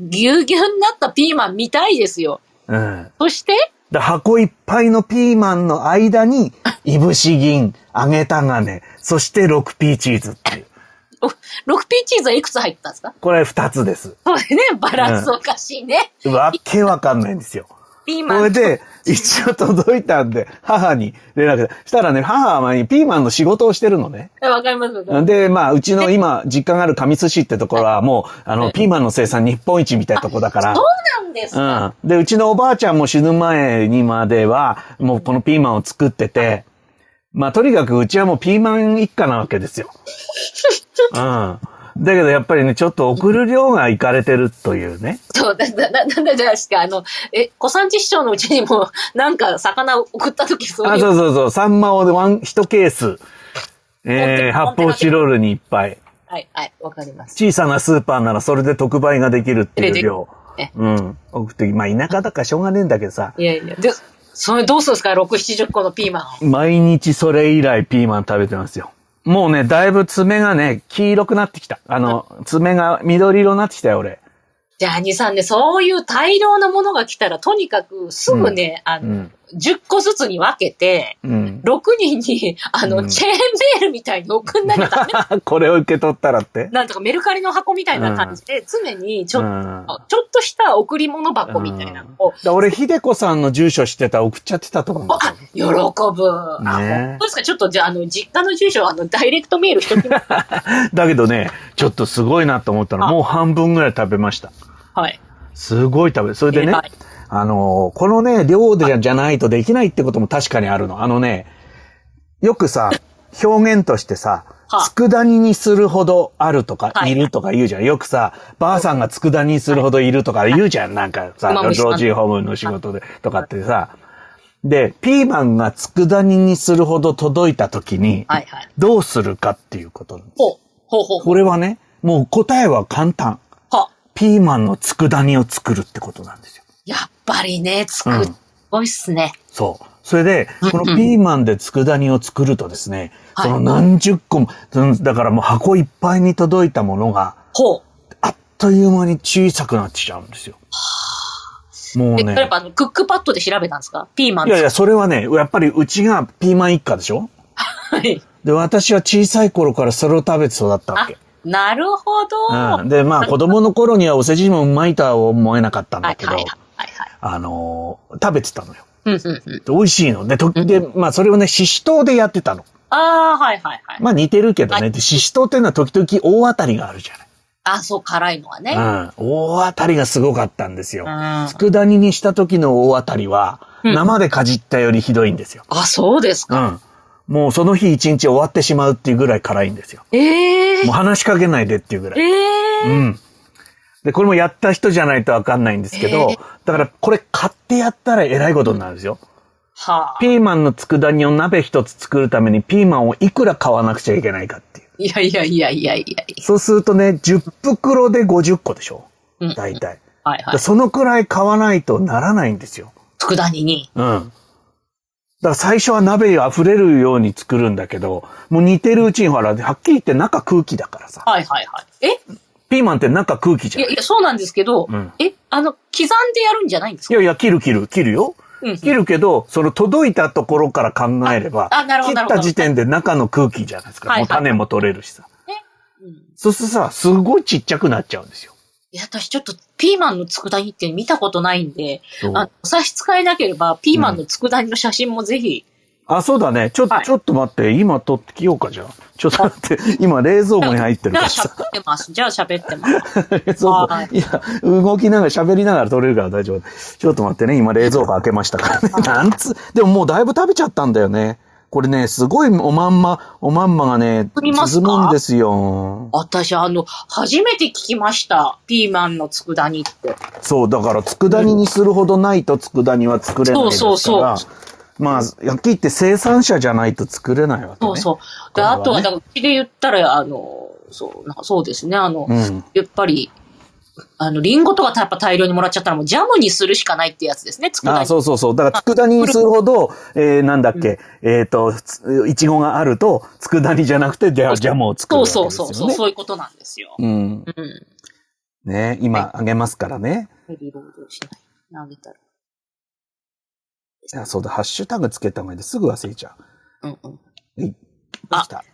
ぎゅうぎゅうになったピーマン見たいですよ。うん。そして、で箱いっぱいのピーマンの間に、いぶし銀、揚げたがね、そして 6P チーズっていう。お 6P チーズはいくつ入ったんですか？これ2つです。そうね、バランスおかしいね。わけわかんないんですよ。ピーマン。これで、一応届いたんで、母に連絡したらね、母は前にピーマンの仕事をしてるのね。えわかりますわかります。で、まあ、うちの今、実家がある上津市ってところはもう、あの、ピーマンの生産日本一みたいなとこだから。そうなんですか。うん。で、うちのおばあちゃんも死ぬ前にまでは、もうこのピーマンを作ってて、まあ、とにかくうちはもうピーマン一家なわけですよ。うん。だけどやっぱりね、ちょっと送る量がいかれてるというね。そう、だ、だ、だ、なんだじゃないですか。あの、え、小三治師匠のうちにも、なんか、魚を送った時、そうあ、いう。そうそうそう、サンマをワン、一ケース。えー、発泡スチロールにいっぱい。はい、はい、わかります。小さなスーパーならそれで特売ができるっていう量え。うん。送って、まあ田舎だからしょうがねえんだけどさ、いやいや、で、それどうするんですか ?6、70個のピーマンを。毎日それ以来ピーマン食べてますよ。もうね、だいぶ爪がね、黄色くなってきた。あの、爪が緑色になってきたよ、俺。じゃあ、兄さんね、そういう大量のものが来たら、とにかくすぐね、あの、うん。10個ずつに分けて、うん。6人に、あの、うんチェーンメールみたいに送んなきゃダメ。これを受け取ったらって？なんとかメルカリの箱みたいな感じで、常にちょっと、うんちょっとした贈り物箱みたいなのを、だ俺、秀子さんの住所知ってたら送っちゃってたと思うあ、喜ぶ。あ、ね本当ですか？ちょっとじゃあ、あの、実家の住所、あの、ダイレクトメールしときます。だけどね、ちょっとすごいなと思ったの。あもう半分ぐらい食べました。はい。すごい食べる。それでね偉い、あのーこのね、量でじゃないとできないってことも確かにあるの。あのね、よくさ、表現としてさ、は佃煮にするほどあるとか、はいいるとか言うじゃん。よくさ、ばあさんが佃煮にするほどいるとか言うじゃん。なんかさ、老人ホームの仕事で、とかってさ。で、ピーマンが佃煮にするほど届いた時に。どうするかっていうことなんです。ほう、ほう。これはね、もう答えは簡単。は、ピーマンの佃煮を作るってことなんですよ。やっぱりね、作うんっ、すごいっすね。そう。それで、このピーマンで佃煮を作るとですね、はいその何十個も、だからもう箱いっぱいに届いたものが、ほう。あっという間に小さくなっちゃうんですよ。もうえ、ねやっ。ぱクックパッドで調べたんですか？ピーマンいやいや、それはね、やっぱりうちがピーマン一家でしょ？はい。で、私は小さい頃からそれを食べて育ったわあけ。、なるほど。うん。で、まあ子供の頃にはお世辞もうまいとは思えなかったんだけど、はいはいはいはい。あのー食べてたのよ。うんうんうん。で美味しいの。で、とで、まあそれをね、シシトウでやってたの。ああ、はいはいはい。まあ似てるけどね。はいで、シシトウっていうのは時々大当たりがあるじゃあ、そう、辛いのはね。ない。うん。大当たりがすごかったんですよ。うん佃煮にした時の大当たりは、うん生でかじったよりひどいんですよ。あ、そうですか。うん。もうその日一日終わってしまうっていうぐらい辛いんですよ。ええもう話しかけないでっていうぐらい。ええうん。で、これもやった人じゃないとわかんないんですけど、えーだからこれ買ってやったらえらいことになるんですよ。はあ。ピーマンの佃煮を鍋一つ作るためにピーマンをいくら買わなくちゃいけないかっていう。いやいやいやいやいや。そうするとね、10袋で50個でしょうん大体。はいはい。でそのくらい買わないとならないんですよ。佃煮に。うん。だから最初は鍋が溢れるように作るんだけど、もう似てるうちにほら、はっきり言って中空気だからさ。はいはいはい。え？ピーマンって中空気じゃん。いいやいや、そうなんですけど、うんえ、あの、刻んでやるんじゃないんですか？やいや、切る切る、切るよ。うんうん切るけど、その届いたところから考えれば、ああなるほ切った時点で中の空気じゃないですか。はいはいもう種も取れるしさ。うん。そうするとさ、すごいちっちゃくなっちゃうんですよ。いや、私ちょっとピーマンの佃煮って見たことないんで、あお差し支えなければ、ピーマンの佃煮の写真もぜひ、あ、そうだね。ちょっと、はいちょっと待って。今撮ってきようか、じゃあ。ちょっと待って。今、冷蔵庫に入ってるじゃあからさ。喋ってます。じゃあ喋ってます。冷蔵庫はいいや、動きながら喋りながら撮れるから大丈夫。ちょっと待ってね。今、冷蔵庫開けましたからね。なんつ、でももうだいぶ食べちゃったんだよね。これね、すごいおまんま、おまんまがね、作りますか？むんですよ。私、あの、初めて聞きました。ピーマンの佃煮って。そう、だから、佃煮にするほどないと佃煮は作れないですから。そうそうそまあ、やっきって生産者じゃないと作れないわけね。そうそう。で、ねあとは、うちで言ったら、あの、そう、なんかそうですね、あの、うん。やっぱり、あの、リンゴとかやっぱ大量にもらっちゃったらもうジャムにするしかないってやつですね、佃あ煮。そうそうそう。だから、佃煮にするほど、えー、なんだっけ、えっ、と、ついちごがあると、佃煮じゃなくて、ジャジャムを作るそうわけですよね。そうそうそう、そういうことなんですよ。うん。うん。ね今、あげますからね。リロードしない。投げたら。いや、そうだ、ハッシュタグつけたまですぐ忘れちゃうんうん。う。はい。できた？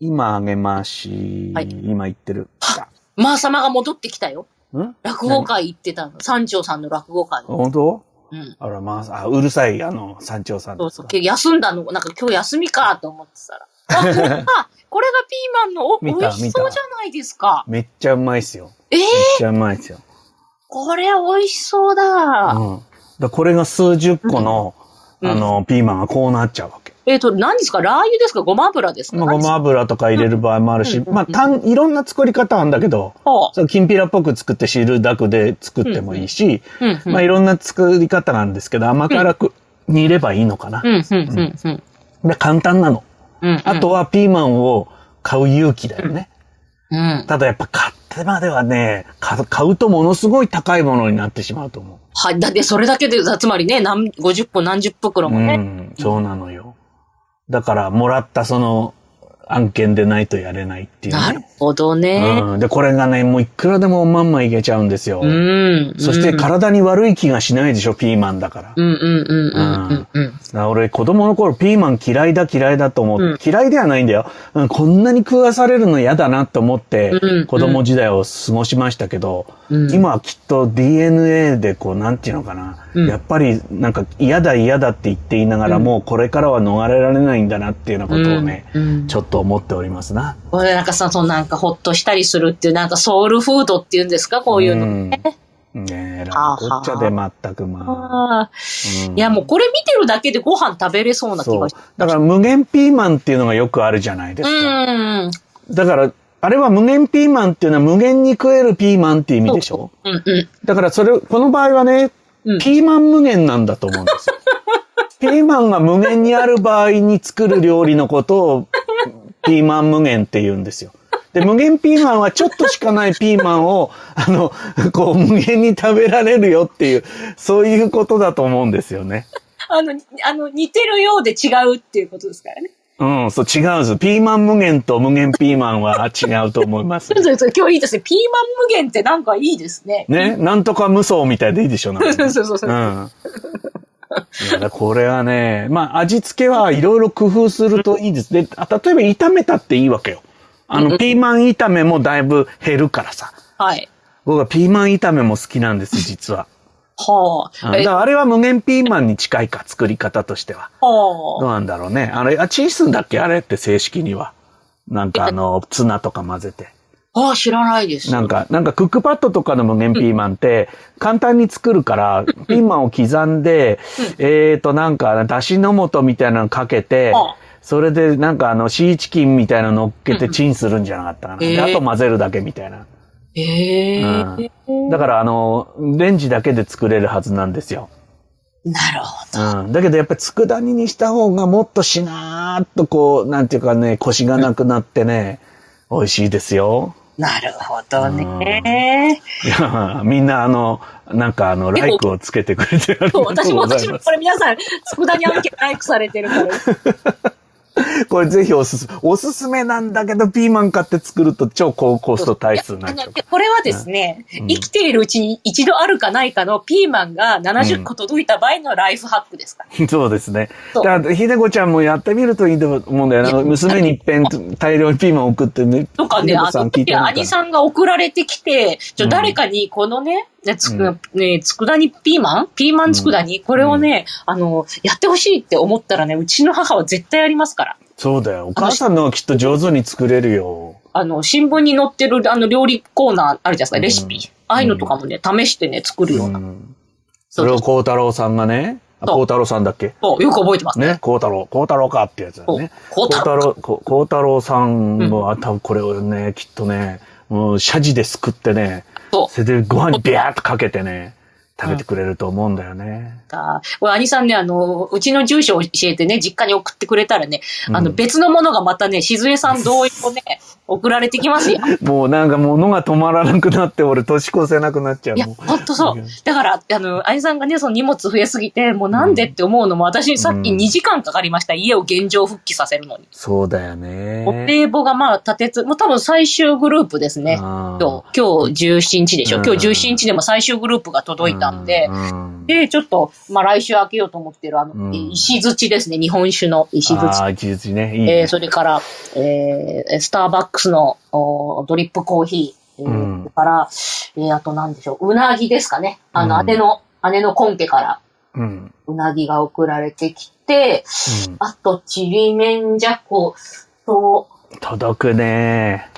今あげまし、はい今言ってる。来たまあ様が戻ってきたよ。ん？落語会行ってたの。山頂さんの落語会。本当？うん。あら、まあ、あ、うるさい、あの、山頂さんそう。そう。休んだの、なんか今日休みかと思ってたら。あ、こ。これがピーマンの、お、美味しそうじゃないですか。めっちゃうまいっすよ。ええめっちゃうまいっすよ。これ美味しそうだ。うん。だこれが数十個の、うんあの、ピーマンがこうなっちゃうわけ。えっ、と、何ですか？ラー油ですか？ごま油ですか？まあ、ごま油とか入れる場合もあるし、うんまあ、たん、いろんな作り方あるんだけど、ほそう、きんぴらっぽく作って汁だくで作ってもいいし、う。うん、うん。まあ、いろんな作り方があるんですけど、甘辛く煮ればいいのかな。うん、うん、うん、うん。で、簡単なの。うん。あとはピーマンを買う勇気だよね。うん。ただやっぱ買ってまではね、か買うとものすごい高いものになってしまうと思はい。だって、それだけで、つまりね、何、50本何十袋う。もね。うん、そうなのよ。だから、もらったその、案件でないとやれないっていうなるね。ほどね。うん。で、これがね、もういくらでもまんまいけちゃうんですよ。うん。そしてうん体に悪い気がしないでしょ、ピーマンだから。うんうんうんうんうん俺子供の頃ピーマン嫌いだ嫌いだと思って、うん嫌いではないんだよ、うん。こんなに食わされるの嫌だなと思ってうん子供時代を過ごしましたけど、うん今はきっと DNA でこうなんていうのかな、うんやっぱりなんか嫌だ嫌だって言っていながらもうこれからは逃れられないんだなっていうようなことをね、ちょっと思っておりますな。これなんかさ、そのなんかほっとしたりするっていう、なんかソウルフードっていうんですか？こういうのね。うんねえ、はあこっちゃで全くまあ。いやもうこれ見てるだけでご飯食べれそうな気がし。だから無限ピーマンっていうのがよくあるじゃないですか。うん。だから、あれは無限ピーマンっていうのは無限に食えるピーマンっていう意味でしょ？うんうん。だからそれ、この場合はね、うんピーマン無限なんだと思うんですよ。ピーマンが無限にある場合に作る料理のことをピーマン無限って言うんですよ。で、無限ピーマンはちょっとしかないピーマンを、あの、こう無限に食べられるよっていう、そういうことだと思うんですよね。あの、あの、似てるようで違うっていうことですからね。うん、そう違うんです。ピーマン無限と無限ピーマンは違うと思いますそう。そうそう今日いいですね。ピーマン無限ってなんかいいですね。ね、なんとか無双みたいでいいでしょ、なんかね そうそうそううん。いやだこれはね、まあ味付けはいろいろ工夫するといいです。で、あ例えば炒めたっていいわけよ。あの、ピーマン炒めもだいぶ減るからさ。はい。僕はピーマン炒めも好きなんです、実は。はあ。だからあれは無限ピーマンに近いか、作り方としては。どうはなんだろうね。あれ、あ、チーズンだっけ？あれって正式には。なんかあの、ツナとか混ぜて。あ。ああ、知らないです。なんか、なんかクックパッドとかの無限ピーマンって、簡単に作るから、ピーマンを刻んで、えーと、なんか、だしの素みたいなのかけてあ、それでなんかあの、シーチキンみたいなの乗っけてチンするんじゃなかったかな。あと混ぜるだけみたいな。ええうんだからあの、レンジだけで作れるはずなんですよ。なるほど。うん。だけどやっぱり佃煮にした方がもっとしなーっとこう、なんていうかね、コシがなくなってね、美味しいですよ。なるほどね。いや、みんなあの、なんかあの、ライクをつけてくれてありがとそうう私も私もこ。れ皆さん、佃煮案件ライクされてるから。これぜひおすすめ。おすすめなんだけど、ピーマン買って作ると超高コスト体数になっちゃあのこれはですね、生きているうちに一度あるかないかのピーマンが70個届いた場合のライフハックですから。う。そうですね。だから、ひでこちゃんもやってみるといいと思うんだよな。娘に一遍大量にピーマン送ってね。とかね、あの時、さん聞いてみるか兄さんが送られてきて、ちょ、誰かにこのね、ね、つく、ね、つくだにピーマン？ピーマンつくだに、これをね、あの、やってほしいって思ったらね、うちの母は絶対やりますから。そうだよ。お母さんのはきっと上手に作れるよ。あの、新聞に載ってる、あの、料理コーナーあるじゃないですか、レシピ。ああいうのとかもね、試してね、作るような。うんそれを孝太郎さんがね、孝太郎さんだっけ？そうよく覚えてます。ね、孝太郎、孝太郎かってやつだね。孝太郎孝太郎さんも、あ多分これをね、きっとね、もう、謝辞ですくってね、それでご飯にビャーっとかけてね、食べてくれると思うんだよね。か。これ、兄さんね、あの、うちの住所を教えてね、実家に送ってくれたらね、あの、別のものがまたね、静江さん同様ね、送られてきますよ。もうなんか物が止まらなくなって、俺年越せなくなっちゃう。いや、ほんとそう。だから、あの、兄さんがね、その荷物増えすぎて、もうなんでって思うのも、私さっきうん2時間かかりました。家を現状復帰させるのに。そうだよおね。名簿がまあ立てつ、もう多分最終グループですね。今日、今日17日でしょ。うん今日17日でも最終グループが届いたんで、うんで、ちょっと、まあ来週開けようと思ってる、あの、うん石槌ですね。日本酒の石槌。ああ、一日ね。いいね。えーそれから、えースターバックスのおドリップコーヒー、えーから、えーあと何でしょう、うなぎですかね。あの、うん姉の、姉の根家からうん。うなぎが送られてきて、うんあと、ちりめんじゃこ、そう届くね。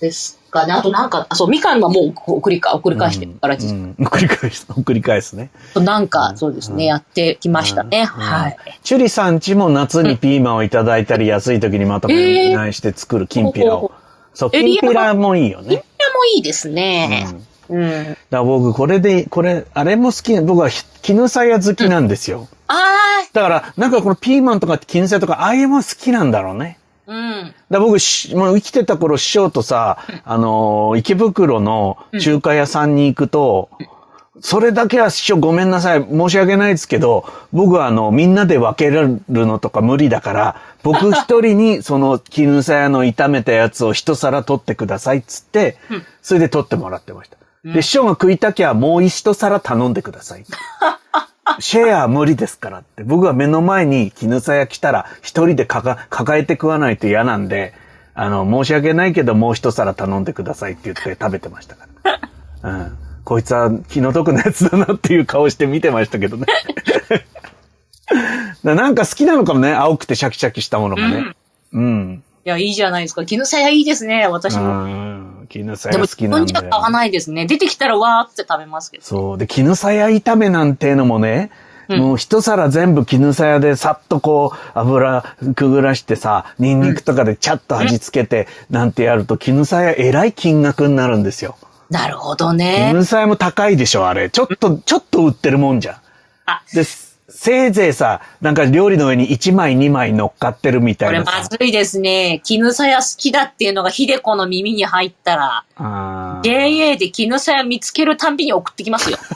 ですかね。あとなんか、あそう、みかんはもう送りか、送り返してるから、うんうん繰り返す、繰り返すね。なんか、そうですね、やってきましたね。うんはい。チュリさんちも夏にピーマンをいただいたり、安い時にまとめ買いして作るきんぴらを。そう、きんぴらもいいよこれね。もいいですうんね。だかうん。ら僕、これで、これ、あれも好き、僕はひ絹さや好きなんですよ。あだから、なんかこのピーマンとか絹さやとか、ああいうもの好きなんだろうね。ー、うん。だ僕し、もう生きてた頃、師匠とさ、あのー池袋の中華屋さんに行くと、それだけは師匠ごめんなさい。申し訳ないですけど、僕はあの、みんなで分けるのとか無理だから、僕一人に その絹さやの炒めたやつを一皿取ってくださいっつって、それで取ってもらってました。で、師匠が食いたきゃもう一皿頼んでください。シェアは無理ですからって。僕は目の前に絹さや来たら一人で抱えて食わないと嫌なんで、あの、申し訳ないけどもう一皿頼んでくださいって言って食べてましたから。うん。こいつは気の毒なやつだなっていう顔して見てましたけどね。だなんか好きなのかもね。青くてシャキシャキしたものがね。うん。いや、いいじゃないですか。絹さやいいですね、私うも。ん。絹さでも、や好きなん自分じゃ買わだよ。ないですね。出てきたらわーって食べますけど。そう。で、絹さや炒めなんてのもね、もう一皿全部絹さやでさっとこう油くぐらしてさ、ニンニクとかでチャッと味付けてなんてやると絹さやえらい金額になるんですよ。なるほどね。絹さやも高いでしょ、あれ。ちょっと、ちょっと売ってるもんじゃん。あ、で、せいぜいさ、なんか料理の上に1枚2枚乗っかってるみたこれいなさ。まずいですね。絹さや好きだっていうのがひでこの耳に入ったら、JA で絹さや見つけるたんびに送ってきますよ。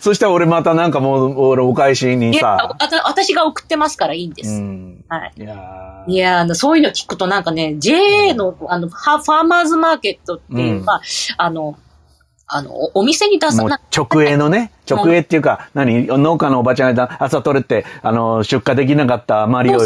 そしたら俺またなんかもう、俺お返しにいや、さ私が送ってますからいいんでうす。ん。はい。いやーいやーあの、そういうの聞くとなんかね、JA の、あの、ファーマーズマーケットっていう、うんまあ、あの、あの、おお店に出さな、直営のね、直営っていうか、何農家のおばちゃんが朝取れて、あの、出荷できなかったマリを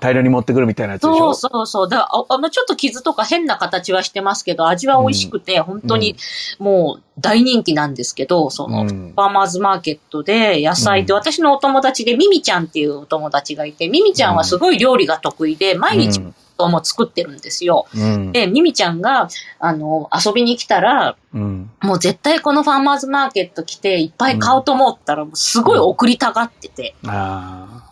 大量に持ってくるみたいなやつでしょ？そうそうそう。だああの、ちょっと傷とか変な形はしてますけど、味は美味しくて、本当にもう大人気なんですけど、その、うん。ファーマーズマーケットで野菜って、うん。私のお友達でミミちゃんっていうお友達がいて、ミミちゃんはすごい料理が得意で、毎日うんも作ってるんですよ。うん。で、ミミちゃんが、あの、遊びに来たら、うん。もう絶対このファーマーズマーケット来ていっぱい買おうと思ったら、もうすごい送りたがってて、あ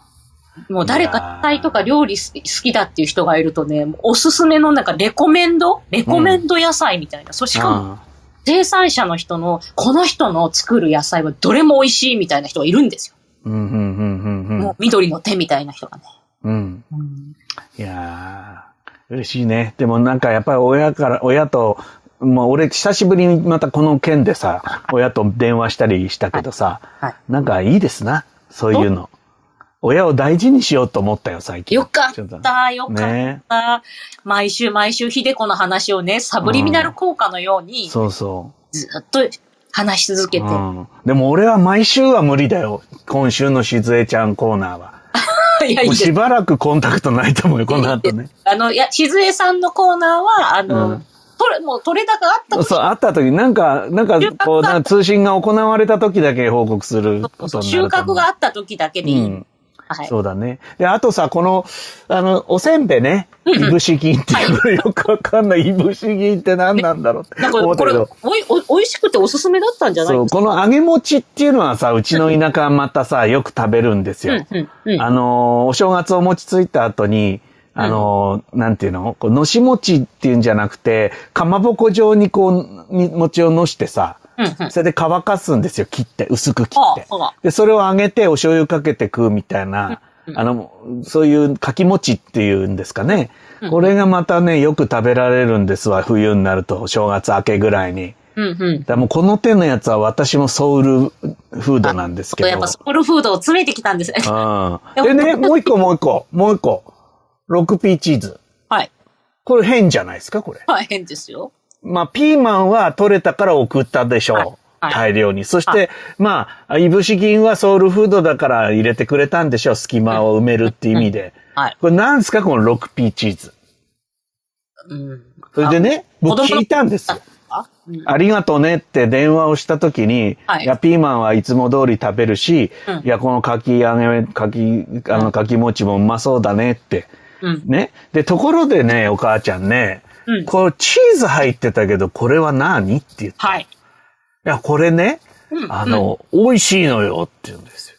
もう誰か野菜とか料理好きだっていう人がいるとね、おすすめのなんかレコメンド？レコメンド野菜みたいな。そしあ。かもあ生産者の人の、この人の作る野菜はどれも美味しいみたいな人がいるんですよ。もう緑の手みたいな人がね。うん。うん。いやー、嬉しいね。でもなんかやっぱり親から、親と、もう俺久しぶりにまたこの件でさ、親と電話したりしたけどさ、はいなんかいいですな、そういうの。親を大事にしようと思ったよ、最近。よかった、よかった。ね毎週毎週、ひでこの話をね、サブリミナル効果のように、そうそう。ずっと話し続けて。うん。でも俺は毎週は無理だよ。今週のしずえちゃんコーナーは。いや、いしばらくコンタクトないと思うよ、この後ね。あの、いや、しずえさんのコーナーは、あの、うん取れ、もう取れ高あったそう、会った時、なんか、なんか、こう、なんか通信が行われた時だけ報告することにな収ると思う。穫があった時だけでいい。うん。はい。そうだね。で、あとさ、この、あの、おせんべいね。いぶし銀っていうのよくわかんない。いぶし銀って何なんだろうってなんか、これ、思ったけど。おい、おい、しくておすすめだったんじゃない？そう、ですかこの揚げ餅っていうのはさ、うちの田舎はまたさ、よく食べるんですよ。うん、うん、うん。あのー、お正月お餅ついた後に、あのー、なんていうの？こうのし餅っていうんじゃなくて、かまぼこ状にこう、に餅をのしてさ、うん、うん。それで乾かすんですよ、切って、薄く切って。で、それを揚げてお醤油かけて食うみたいな、あの、そういうかき餅っていうんですかね。これがまたね、よく食べられるんですわ、冬になると、お正月明けぐらいに。うん、うん。だもうこの手のやつは私もソウルフードなんですけど。やっぱソウルフードを詰めてきたんですね。うん。でね、もう一個もう一個、もう一個。6P チーズ。はい。これ変じゃないですか、これ。大変ですよ。まあ、ピーマンは取れたから送ったでしょう。はいはい大量に。そして、まあ、いぶし銀はソウルフードだから入れてくれたんでしょう。隙間を埋めるって意味で。はい。これ何ですかこの 6P チーズ。うん。それでね、僕聞いたんですよ。あ、うんありがとうねって電話をしたときに、はいい、や、ピーマンはいつも通り食べるし、うんいや、このかき揚げ、かき、あの、かき餅もうまそうだねって。うん。ね。で、ところでね、お母ちゃんね、うんこれチーズ入ってたけど、これは何？って言って。はい。いや、これね、うんあの、美味しいのよって言うんですよ。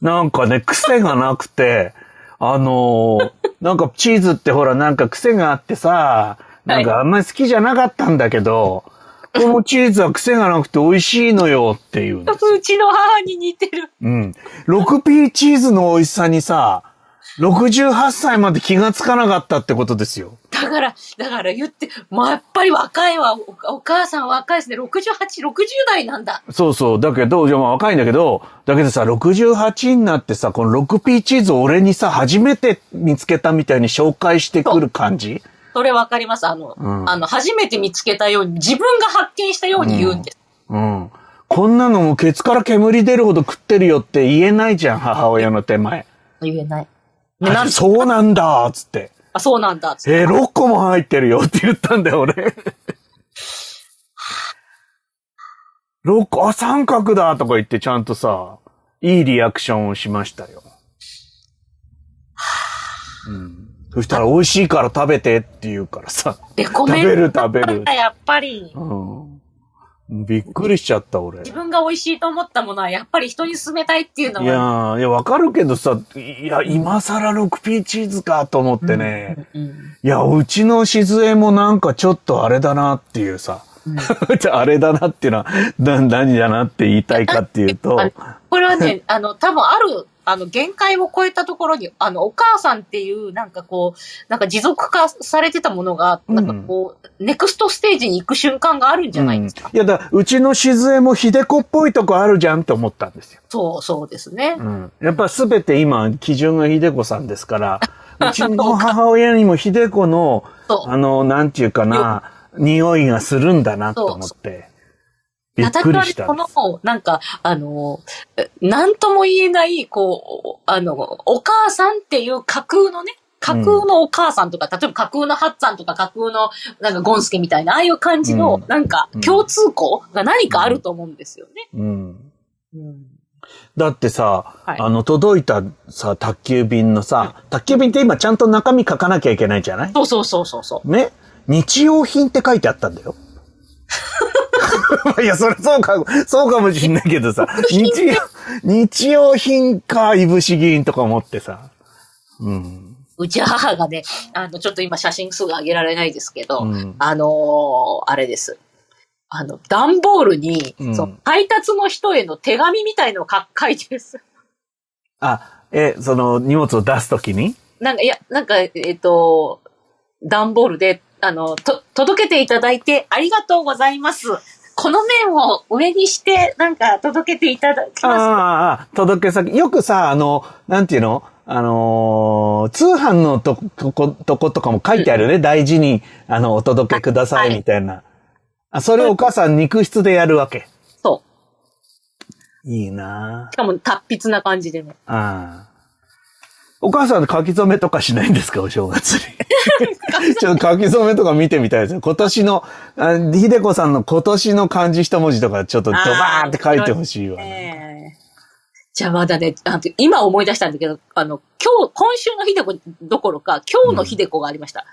なんかね、癖がなくて、あの、なんかチーズってほら、なんか癖があってさ、なんかあんまり好きじゃなかったんだけど、このチーズは癖がなくて美味しいのよって言うんですよ。うちの母に似てる。うん。6P チーズの美味しさにさ、68歳まで気がつかなかったってことですよ。だから、だから言って、まあ、やっぱり若いわ。おお母さん若いですね。68、60代なんだ。そうそう。だけど、じゃあまあ若いんだけど、だけどさ、68になってさ、この 6P チーズを俺にさ、初めて見つけたみたいに紹介してくる感じ？それわかります。あの、うんあの、初めて見つけたように、自分が発見したように言うんです。うん。こんなのもケツから煙出るほど食ってるよって言えないじゃん、母親の手前。言えない。ね、なそうなんだっつって。あ、そうなんだ。つってえー、6個も入ってるよって言ったんだよ、俺。6個、あ、三角だとか言ってちゃんとさ、いいリアクションをしましたよ。うん。そしたら美味しいから食べてって言うからさ。レコメン食べる食べる。やっぱり、うん。びっくりしちゃった、俺。自分が美味しいと思ったものは、やっぱり人に勧めたいっていうのいやいや、わかるけどさ、いや、今更 6P チーズかと思ってね。うんいや、うちの静江もなんかちょっとあれだなっていうさ。じゃああれだなっていうのは、な何だなって言いたいかっていうと、あこれはね、あの、多分ある、あの、限界を超えたところに、あの、お母さんっていう、なんかこう、なんか持続化されてたものが、なんかこう、ネクストステージに行く瞬間があるんじゃないですか。うんいや、だうちの静江も秀子っぽいとこあるじゃんって思ったんですよ。そう、そうですね。うん。やっぱすべて今、基準が秀子さんですから、うちの母親にも秀子の、そうあの、なんていうかな、匂いがするんだなと思って、ナタリアこ。の、なんか、あの、えなんとも言えない、こう、あの、お母さんっていう架空のね、架空のお母さんとか、例えば架空のハッツァンとか架空のなんかゴンスケみたいな、ああいう感じの、うんなんかうん共通項が何かあると思うんですよね。うん。うんだってさ、はいあの、届いたさ、宅急便のさ、宅急便って今ちゃんと中身書かなきゃいけないじゃない？そうそうそうそうそう。ね？日用品って書いてあったんだよ。いや、それそうか、そうかもしんないけどさ、日用、日用品か、いぶし銀とか思ってさ。うん。うち母がね、あの、ちょっと今写真すぐ上げられないですけど、うんあのーあれです。あの、段ボールに、うんその配達の人への手紙みたいのを書 書いてるんです。あ、え、その荷物を出すときに？なんか、いや、なんか、えっ、と、段ボールで、あの、と、届けていただいてありがとうございます。この面を上にして、なんか、届けていただきあます。あ、ああ届け先。よくさ、あの、なんていうの？あのー通販のととこ、とことかも書いてあるよね。大事に、あの、お届けくださはいいみたいな。あ、それをお母さん肉質でやるわけ。そいいなう。しかも、達筆な感じでね。あああ。お母さん書き初めとかしないんですか？お正月に。ちょっと書き初めとか見てみたいですよ。今年の、あひでこさんの今年の漢字一文字とかちょっとドバーって書いてほしいわ、ね。ええじゃあまだね、あと今思い出したんだけど、あの、今日、今週のひでこどころか、今日のひでこがありました。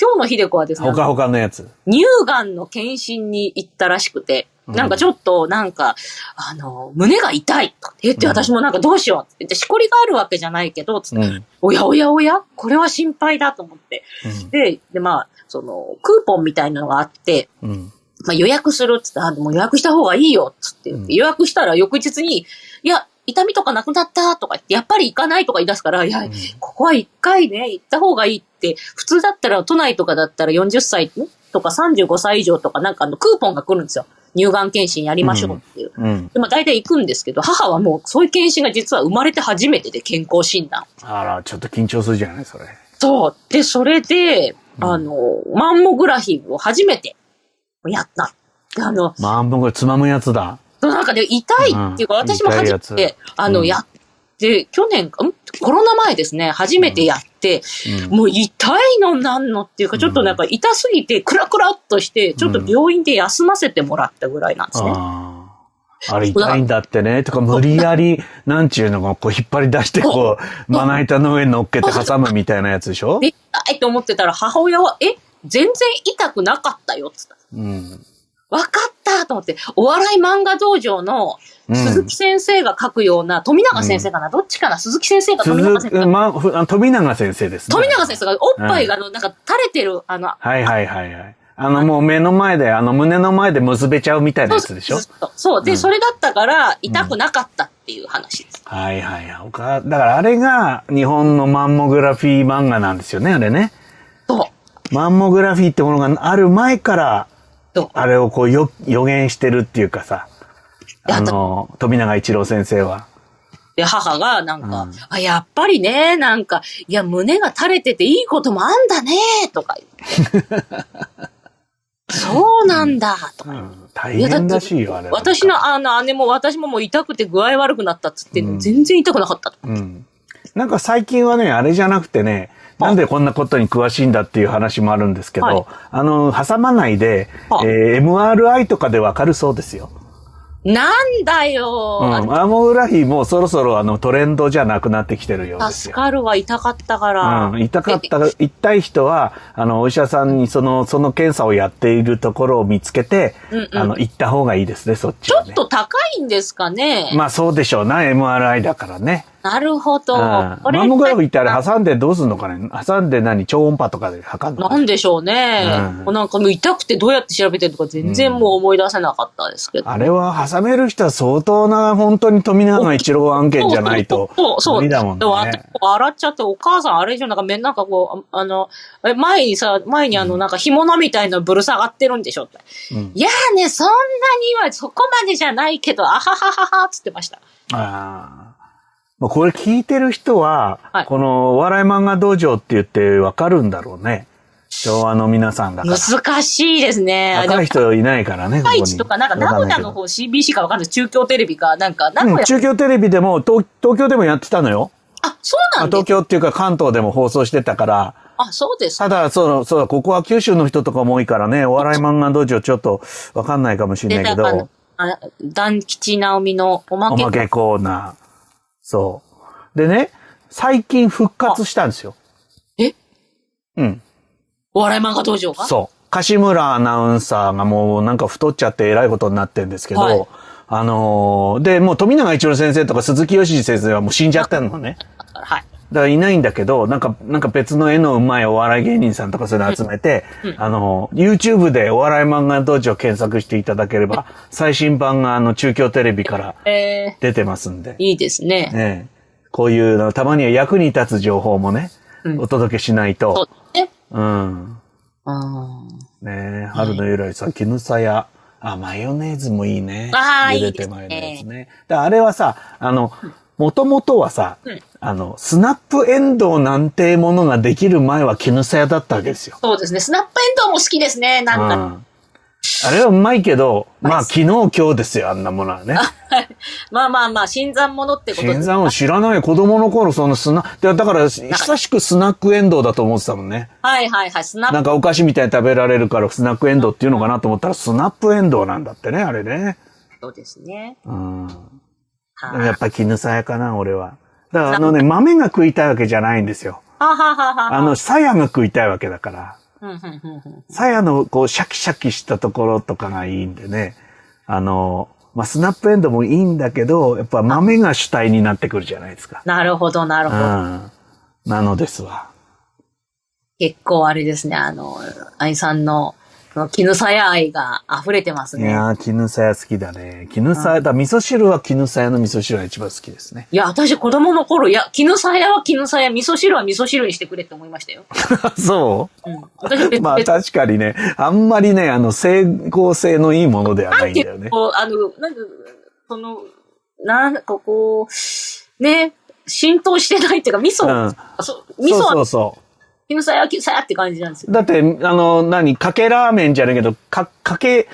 今日のひでこはですね、ほかほかのやつ。乳がんの検診に行ったらしくて、なんかちょっと、なんか、あの、胸が痛いと言って、うん私もなんかどうしようって言って、しこりがあるわけじじゃないけど、つって、うん。おやおやおや？これは心配だと思って。うんで、で、まあ、その、クーポンみたいなのがあって、うん。まあ予約するっつって、あ、もう予約した方がいいよ、つって言って、うん予約したら翌日に、いや、痛みとかなくなったとか言って、やっぱり行かないとか言い出すから、いや、うんここは一回ね、行った方がいいって、普通だったら都内とかだったら40歳とか35歳以上とかなんかあのクーポンが来るんですよ。乳がん検診やりましょうっていう。うん。で、まあ大体行くんですけど、母はもうそういう検診が実は生まれて初めてで健康診断。あら、ちょっと緊張するじゃないそれ。そう。で、それで、うんあの、マンモグラフィーを初めてやった。であの、まあ、僕はつまむやつだ。なんかね、痛いっていうか、うん私も初めて、あの、うんやって、去年、ん？コロナ前ですね、初めてやって、うんもう痛いのなんのっていうか、ちょっとなんか痛すぎて、クラクラっとして、ちょっと病院で休ませてもらったぐらいなんですね。ああ。あれ痛いんだってね。とか、無理やり、なんちゅうのが、こう引っ張り出して、こう、まな板の上に乗っけて挟むみたいなやつでしょ？で痛いと思ってたら、母親は、え、全然痛くなかったよ、つった。うん。わかったと思って、お笑い漫画道場のうん鈴木先生が書くような、富永先生かな、どっちかな鈴木先生か富永先生か。鈴ま、ふあ富永先生ですね。富永先生がおっぱいが、あの、なんか垂れてる、あの、はいはいはいはい。あの、もう目の前で、あの、胸の前で結べちゃうみたいなやつでしょ？そう。で、うんそれだったから、痛くなかったっていう話です。はいはいはい。だからあれが日本のマンモグラフィー漫画なんですよね、あれね。そう。マンモグラフィーってものがある前から、あれをこうよ予言してるっていうかさ、であの、富永一郎先生は。で、母がなんか、うんあ、やっぱりね、なんか、いや、胸が垂れてていいこともあんだね、とか言って。そうなんだ、とか言って。大変らしいよ、あれ。私のあの姉も私ももう痛くて具合悪くなったっつって、うん全然痛くなかったと。うん。なんか最近はね、あれじゃなくてね、なんでこんなことに詳しいんだっていう話もあるんですけど、はいあの、挟まないで、はあえー MRI とかでわかるそうですよ。なんだよ、うん。マンモグラフィーもそろそろあのトレンドじゃなくなってきてるようですよ。助かるわ、痛かったから。うん、痛かった、痛い人は、あの、お医者さんにその、その検査をやっているところを見つけて、うんうんあの、行った方がいいですね、そっちちょはね。っと高いんですかね。まあそうでしょうな、MRI だからね。なるほど。うん。マこれンモグラフってあれ挟んでどうすんのかね？挟んで何？超音波とかで測るのなんでしょうね。うんなんかもう痛くてどうやって調べてるのか全然もう思い出せなかったですけど。あれは挟める人は相当な、本当に富永一郎案件じゃないとそう、そう。無理だもんでも私ね。洗っちゃって、お母さんあれ以上なんかめ、なんかこう、ああの、え前にさ、前にあの、なんか干物みたいなぶる下がってるんでしょって。うんいやーね、そんなにはそこまでじゃないけど、あはははは、つってました。ああ。まあこれ聞いてる人は、はいこのお笑い漫画道場って言ってわかるんだろうね。昭和の皆さんだから。難しいですね。若い人いないからね、ここに。愛知とか、なんか名古屋の方 CBC かわかんない。中京テレビか、なんか、名うん、古屋。中京テレビでも東、東京でもやってたのよ。あ、そうなんです東京っていうか関東でも放送してたから、あ、そうです。ただ、そう、そう、ここは九州の人とかも多いからね、お笑い漫画道場ちょっとわかんないかもしれないけでど、あ団吉直美のおまけ。おまけコーナー。そう。でね、最近復活したんですよ。え？うん。お笑い漫画道場が？そう。柏村アナウンサーがもうなんか太っちゃって偉いことになってるんですけど、はいあのーで、もう富永一郎先生とか鈴木よしじ先生はもう死んじゃってんのね。はい。だからいないんだけど、なんか、なんか別の絵の上手いお笑い芸人さんとかそういうの集めて、あの、YouTube でお笑い漫画道場検索していただければ、最新版があの中京テレビからえ出てますんで、ー、いいですね。ええこういうの、たまには役に立つ情報もね、うんお届けしないそうと、ね。うん。うん。ねえ、春の由来さ、絹さや、あ、マヨネーズもいいね。あー茹でてマヨネーズね。だあれはさ、あの、もともとはさ、うんあの、スナップエンドウなんてものができる前は絹さやだったわけですよ。そうですね。スナップエンドウも好きですね。なんか、うん。あれはうまいけど、まあ昨日今日ですよ、あんなものはね。まあまあまあ、新参者ってことで新参を知らない子供の頃、そのスナ、でだから、久しくスナックエンドウだと思ってたもんね。はいはいはい。スナップなんかお菓子みたいに食べられるからスナックエンドウっていうのかなと思ったら、スナップエンドウなんだってね、あれね。そうですね。うん。はいやっぱ絹さやかな、俺は。だからあのね、豆が食いたいわけじゃないんですよ。あの、鞘が食いたいわけだから。鞘のこう、シャキシャキしたところとかがいいんでね。あの、まあ、スナップエンドウもいいんだけど、やっぱ豆が主体になってくるじゃないですか。なるほど、なるうほど。ん。なのですわ。結構あれですね、あの、愛さんの、絹さや愛が溢れてますね。いやー、絹さや好きだね。絹さや、だ味噌汁は絹さやの味噌汁が一番好きですね。いや、私子供の頃、いや、絹さやは絹さや、味噌汁は味噌汁にしてくれって思いましたよ。そう？ん。私 まあ別確かにね、あんまりね、あの、整合性のいいものではないんだよね。こう、あの、なんか、その、なんかこう、ね、浸透してないっていうか、味噌、うんそう味噌そうそう絹さや、絹さやって感じなんですよ。う。だって、あの、何、かけラーメンじゃないけど、か、かけ、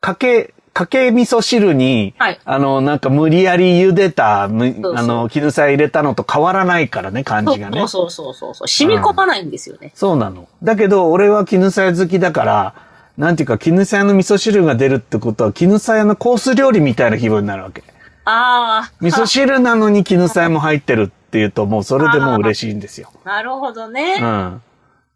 かけ、かけ味噌汁に、はいあの、なんか無理やり茹でた、あの、絹さや入れたのと変わらないからね、感じがね。そうそうそうそう。染み込まないんですよね。そうなの。だけど、俺は絹さや好きだから、なんていうか、絹さやの味噌汁が出るってことは、絹さやのコース料理みたいな気分になるわけ。あ味噌汁なのに絹さやも入ってるっていうと、もうそれでもう嬉しいんですよ。あ、なるほどうね。ん。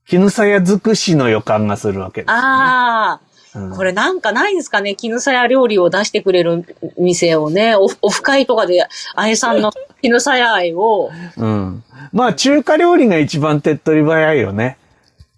絹さや尽くしの予感がするわけです、ね。ああ。うんこれなんかないんですかね？絹さや料理を出してくれる店をね、オフオフ会とかで、あえさんの絹さや愛を、うん。まあ、中華料理が一番手っ取り早いよね。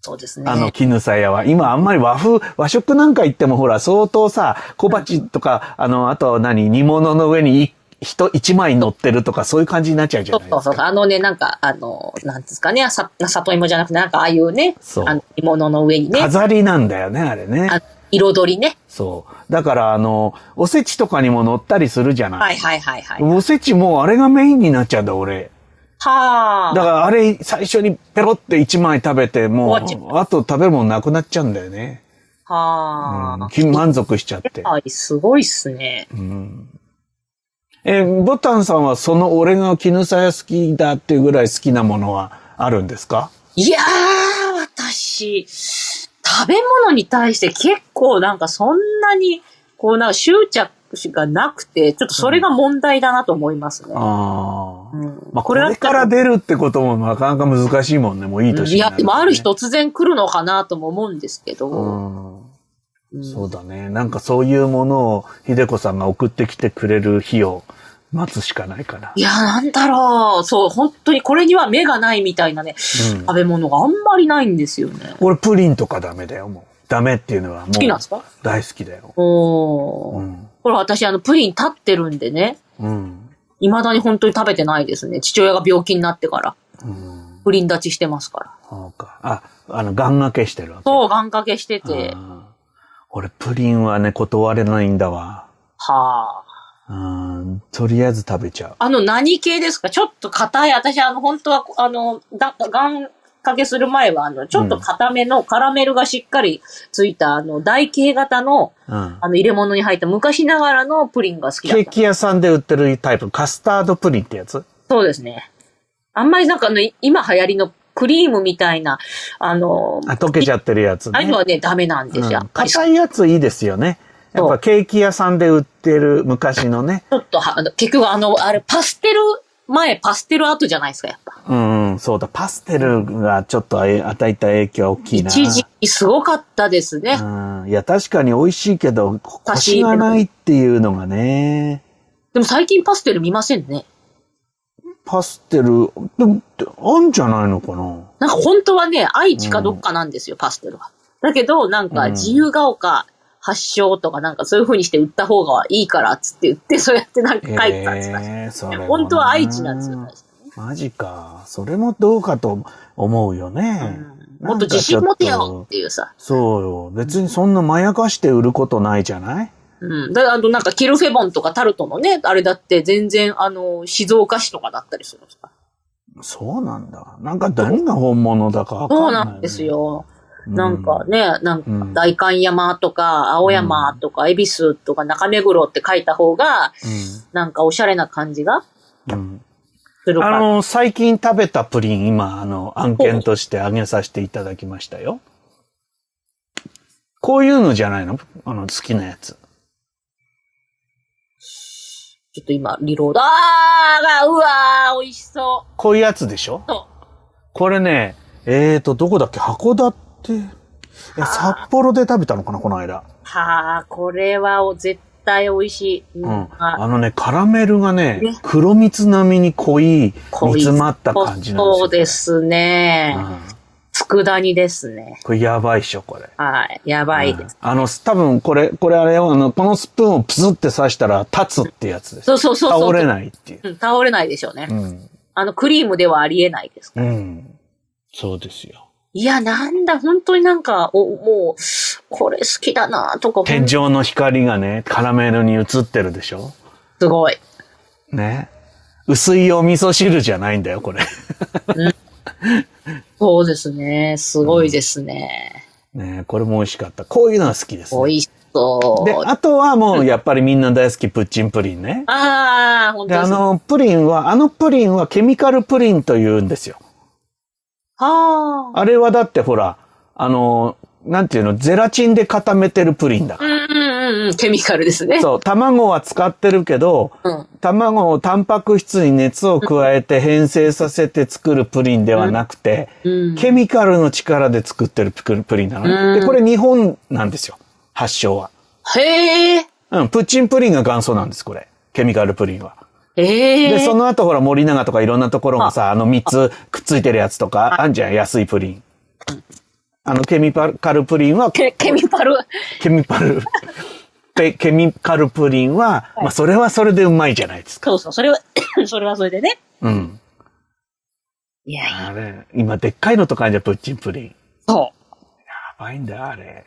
そうですね。あの、絹さやは。今あんまり和風、和食なんか行ってもほら、相当さ、小鉢とか、あの、あとは何、煮物の上にい人一枚乗ってるとかそういう感じになっちゃうじゃないですか。そうそうそう。あのね、なんか、あの、なんですかね、さ、里芋じゃなくて、なんかああいうねそう、あの、煮物の上にね、飾りなんだよね、あれね。あ彩りね。そう。だから、あの、おせちとかにも乗ったりするじゃない。はいはいはいはい。おせちもうあれがメインになっちゃうんだ、俺。はあ。だからあれ最初にペロって一枚食べて、もう、あと食べるものなくなっちゃうんだよね。はあ。うんき満足しちゃって。はい、すごいっすね。えーボタンさんはその俺が絹さや好きだっていうぐらい好きなものはあるんですか？いやー、私、食べ物に対して結構なんかそんなに、こうなんか執着がなくて、ちょっとそれが問題だなと思いますね。ああ。うんまあ、これから出るってこともなかなか難しいもんね。もういい年いや、でもある日突然来るのかなとも思うんですけど。うん。うんそうだね。なんかそういうものを、秀子さんが送ってきてくれる日を待つしかないかな。いや、なんだろう。そう、本当にこれには目がないみたいなね、うん食べ物があんまりないんですよね。俺プリンとかダメだよ、もう。ダメっていうのはもう。好きなんですか？大好きだよ。おー。うん。これ私、あの、プリン立ってるんでね、うん。未だに本当に食べてないですね。父親が病気になってから。うん。プリン立ちしてますから。そうか。あ、あの、願掛けしてるわけ。そう、願掛けしてて。俺、プリンはね、断れないんだわ。はあ。うん。とりあえず食べちゃう。あの、何系ですか？ちょっと硬い。私、あの、本当は、あの、だ、願掛けする前は、あの、ちょっと硬めのカラメルがしっかりついた、あの、台形型の、うん。あの、入れ物に入った昔ながらのプリンが好きだ。ケーキ屋さんで売ってるタイプ、カスタードプリンってやつ？そうですね。あんまりなんかあの、い今流行りのクリームみたいな、あの、あ、溶けちゃってるやつね。ああいうのはね、ダメなんですよ。やうんいやついいですよね。やっぱケーキ屋さんで売ってる昔のね。ょっとは、あの結局あの、あれ、パステル、前パステルアートじゃないですか、やっぱ。うん、うんそうだ。パステルがちょっと与えた影響は大きいな。一時期すごかったですね。うん。いや、確かに美味しいけど、こコシがないっていうのがね。でも最近パステル見ませんね。パステル、でも、あんじゃないのかななんか本当はね、愛知かどっかなんですよ、パステルは。だけど、なんかうん自由が丘発祥とかなんかそういう風にして売った方がいいからっつって言って、そうやってなんか書いてたんですか、えーそれもな本当は愛知なんですよ。マジか。それもどうかと思うよね。うんもっと自信持てよっていうさ。そうよ。別にそんなまやかして売ることないじゃない？うん。だあとなんかキルフェボンとかタルトのね、あれだって全然あの、静岡市とかだったりするんですかそうなんだ。なんか何が本物だかわかんない、そうなんです。よ。うんなんかね、なんかうん大観山とか青山とか恵比寿とか中目黒って書いた方が、なんかおしゃれな感じが。する。あの、最近食べたプリン、今、あの、案件としてあげさせていただきましたよ。こういうのじゃないの？あの、好きなやつ。ちょっと今、リロード。あーうわー美味しそう。こういうやつでしょ？そう。これね、えーと、どこだっけ？函館。え、札幌で食べたのかなこの間。はあ、これは絶対美味しい。ううん。ああのね、カラメルがねね、黒蜜並みに濃い、濃い煮詰まった感じなんですよ。そうですね。うん佃煮ですね。これやばいっしょ、これ。はい。やばいです。うんあの、多分これ、これあれよ、あの、このスプーンをプスって刺したら立つってやつです。そうそうそうそう。倒れないっていう。うん、倒れないでしょうね。うん。あの、クリームではありえないですから。うん。そうですよ。いや、なんだ、本当になんか、お、もう、これ好きだなとか、天井の光がね、カラメルに映ってるでしょ？すごい。ね？薄いお味噌汁じゃないんだよ、これ。そうですね。すごいですね。ねこれも美味しかった。こういうのは好きです、ね。美味しそう。で、あとはもうやっぱりみんな大好きプッチンプリンね。ああ、本当で、あの、プリンは、あのプリンはケミカルプリンと言うんですよ。はあ。あれはだってほら、あの、なんていうの、ゼラチンで固めてるプリンだから。うんうんうんうん、ケミカルですね。そう、卵は使ってるけど、うん。卵をタンパク質に熱を加えて変性させて作るプリンではなくて、うん。ケミカルの力で作ってるププリンなのね。うんで、これ日本なんですよ。発祥は。へえ。うん、プッチンプリンが元祖なんです、これ。ケミカルプリンは。へえ。で、その後ほら森永とかいろんなところがさ、あの3つくっついてるやつとか、あんじゃん、安いプリン。あのケミカルプリンは、ケケミカル。ケミカル、ケケミカルプリンは、はいまあそれはそれでうまいじゃないですか。そうそう、それは、それはそれでね。うん。いやいや、あれ、今でっかいのとかあるじゃん、プッチンプリン。やそう。ばいんだよ、あれ。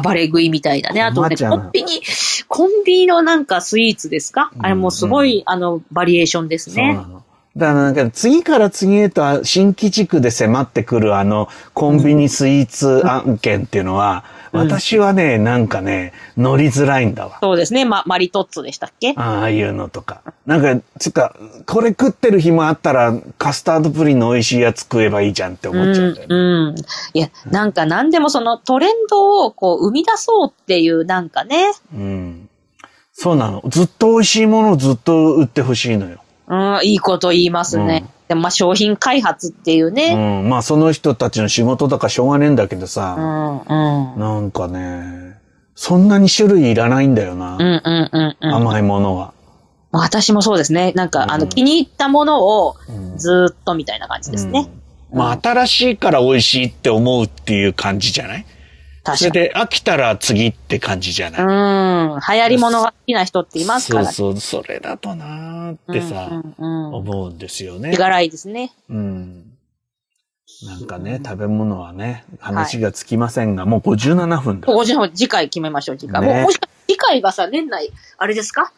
暴れ食いみたいなね。あとね、コンビニ、コンビニのなんかスイーツですか、あれもうすごい、あの、バリエーションですね。だからなんか次から次へと新規地区で迫ってくるあのコンビニスイーツ案件っていうのは、私はね、なんかね、乗りづらいんだわ。そうですね。ま、マリトッツォでしたっけ？ああいうのとか。なんか、つうか、これ食ってる暇あったらカスタードプリンの美味しいやつ食えばいいじゃんって思っちゃうんだよね。うん、うん。いや、なんか何でもそのトレンドをこう生み出そうっていうなんかね、うん。そうなの。ずっと美味しいものをずっと売ってほしいのよ。うん、いいこと言いますね。でもまあ商品開発っていううね。ん。まあその人たちの仕事だからしょうがねえんだけどうさ、ん、うん。なんかね、そんなに種類いらないんだよな。うん、うん、うん、うん。甘いものは。まあ私もそうですね。なんか、あの、うん気に入ったものをうんずーっとみたいな感じですね。うんまあ新しいから美味しいって思うっていう感じじゃない？そ確かに。れで飽きたら次って感じじゃない、うん。流行り物が好きな人っていますからね。そうそう、それだとなーってさ、うんうんうん。思うんですよね手。柄いいですね。うん。なんかね、食べ物はね、話がつきませんが、もう57分だ。ここじゃ次回決めましょう、次回。ねもうもしか次回がさ、年内、あれですか？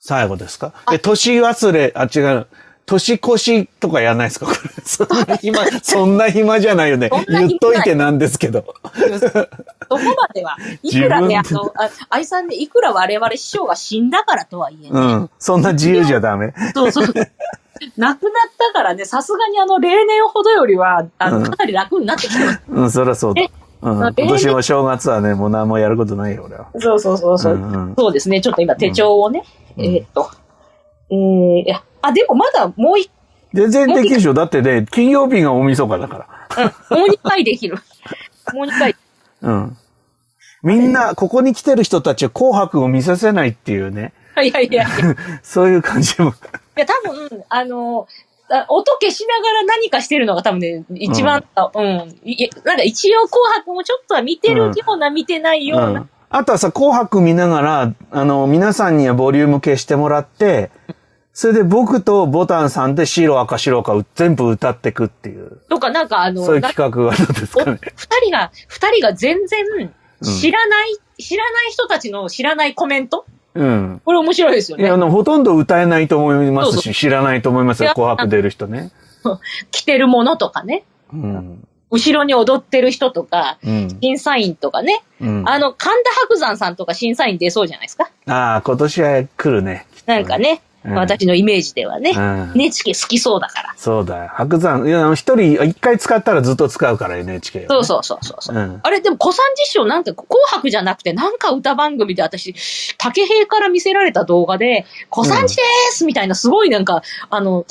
最後ですか？え、年忘れ、あ、違う。年越しとかやんないですか？これ。そんな暇、そんな暇じゃないよね言っといてなんですけど。そこまでは。いくらね、あの、あ愛さんね、いくら我々師匠が死んだからとはいえね。うん。そんな自由じゃダメ。そうそう。亡くなったからね、さすがにあの、例年ほどよりは、あの、うんかなり楽になってきてます。うん、そりゃそうだえ。うん。まあ今年も正月はね、もう何もやることないよ、俺は。そうそうそうそう。うんうんそうですね、ちょっと今手帳をね、うんえーっと、えー、いや、あ、でもまだもう一、全然できるでしょ。だってね、金曜日が大晦日だから。うん、もう二回できる。もう二回。うん。みんな、ここに来てる人たちは紅白を見させないっていうね。いやいやいや。い そういう感じも。や、多分、あの、あ音消しながら何かしてるのが多分ね、一番、あうん。いなんか一応紅白もちょっとは見てるような、見てないような。うん。あとはさ、紅白見ながら、あの、皆さんにはボリューム消してもらって、それで僕とボタンさんで白赤白赤を全部歌ってくっていう、とか、なんかあの、そういうな企画はどうですおかね。二人が、二人が全然知らない、知らない人たちの知らないコメント？うん。これ面白いですよねいや、あ。の、ほとんど歌えないと思いますそうし、知らないと思いますよ、紅白出る人ね。着てるものとかね。うん。後ろに踊ってる人とか、うん。審査員とかね。うん。あの、神田伯山さんとか審査員出そうじゃないですか。ああ、今年は来るね。なんかね、うん私のイメージではね。うん。NHK 好きそうだから。そうだよ。白山、いや、一人、一回使ったらずっと使うから NHK はね、そうそうそうそうそう、うんあれ、でも、古参実証なんか、紅白じゃなくて、なんか歌番組で私、竹平から見せられた動画で、古参地でーすみたいな、すごいなんか、あの、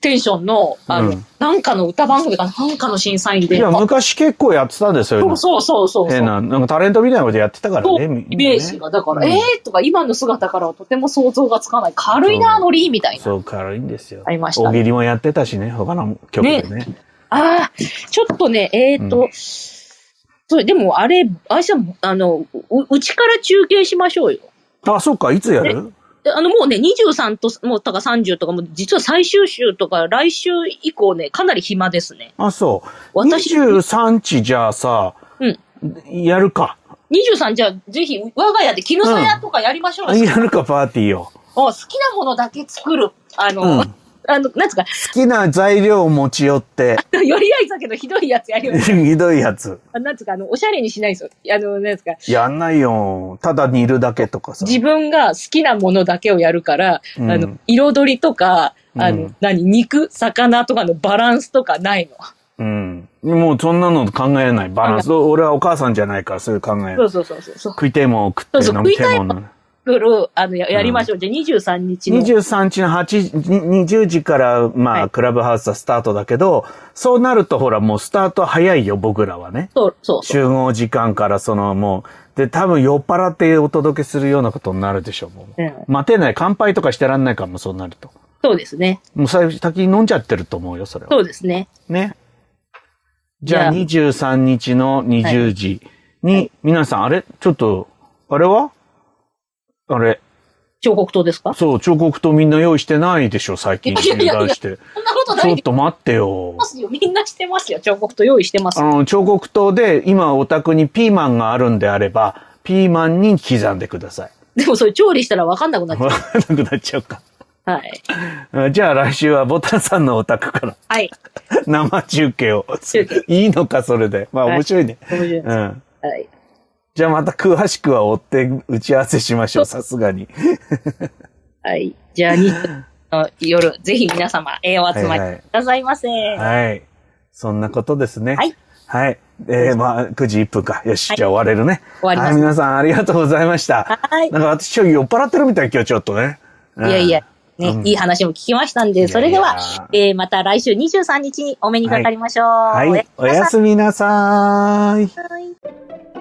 テンションの、あの、うんなんかの歌番組かなんかの審査員で。いや、あ昔結構やってたんですよ。そうそうそうそう。変な、なんかタレントみたいなことやってたからね。イメージが、だから、うんえーとか、今の姿からはとても想像がつかない。軽いな、ノリみたいな。そう、軽いんですよ。ありましたね大喜利もやってたしね、他の曲でね。ああ、ちょっとね、えーと、そう、でも、あれ、あいさん、あの、う、うちから中継しましょうよ。あ、そっか、いつやる？であの、もうね、23と、もう、とか30とかも、実は最終週とか、来週以降ね、かなり暇ですね。あ、そう。私23日じゃあさ、うん。やるか。23じゃあ、ぜひ、我が家で絹さやとかやりましょうよ。やるか、パーティーを。もう好きなものだけ作る。あの、うんあの、なんつうか、好きな材料を持ち寄って、よりあいだけどひどいやつやります。ひどいやつ。あなんつうか、あの、おしゃれにしないんですよ。あの、なんつうか、やんないよ。ただ煮るだけとかさ。自分が好きなものだけをやるから、うんあの、彩りとか、あの、うん何、肉、魚とかのバランスとかないの。うん。もうそんなの考えない。バランス。俺はお母さんじゃないから、そういう考え。そうそうそうそうそう。食いてえも食ってそうそう飲みてえもあの、ややりましょう。じゃあ23日の。23日の8、に20時から、まあ、はいクラブハウスはスタートだけど、そうなるとほら、もうスタート早いよ、僕らはね。そう、そう。集合時間からそのもう、で、多分酔っ払ってお届けするようなことになるでしょう、もう。うん待てない、乾杯とかしてらんないから、もうそうなると。そうですね。もう最初先に飲んじゃってると思うよ、それは。そうですね。ね。じゃあ、じ23日の20時に、皆さん、あれ？ちょっと、あれは？あれ、彫刻刀ですか？そう、彫刻刀みんな用意してないでしょ、最近。いやいやいや油断して。そんなことなちょっと待ってよま。すよ。みんなしてますよ。彫刻刀用意してますあ。の、彫刻刀で今お宅にピーマンがあるんであれば、ピーマンに刻んでください。でもそれ調理したらわかんなくなっちゃわかんなくなっちゃうか。う。はい。あじゃあ来週はボタンさんのお宅からはい。生中継を。いいのか、それで。まあはい面白いね。面白いですうん。はい。じゃあまた詳しくは追って打ち合わせしましょう、さすがに。はい。じゃあ、日の夜、ぜひ皆様、えーお集まりはいはいくださいませ。はい。そんなことですね。はい。はい。えー、まあ、9時1分か。よし、はいじゃあ終われるね。終わりますはい、皆さんありがとうございました。はいなんか私酔っ払ってるみたい、今日ちょっとね。いやいや、ね、うんいい話も聞きましたんで、それでは、いやいえーまた来週23日にお目にかかりましょう。はい。おやすみなさーい。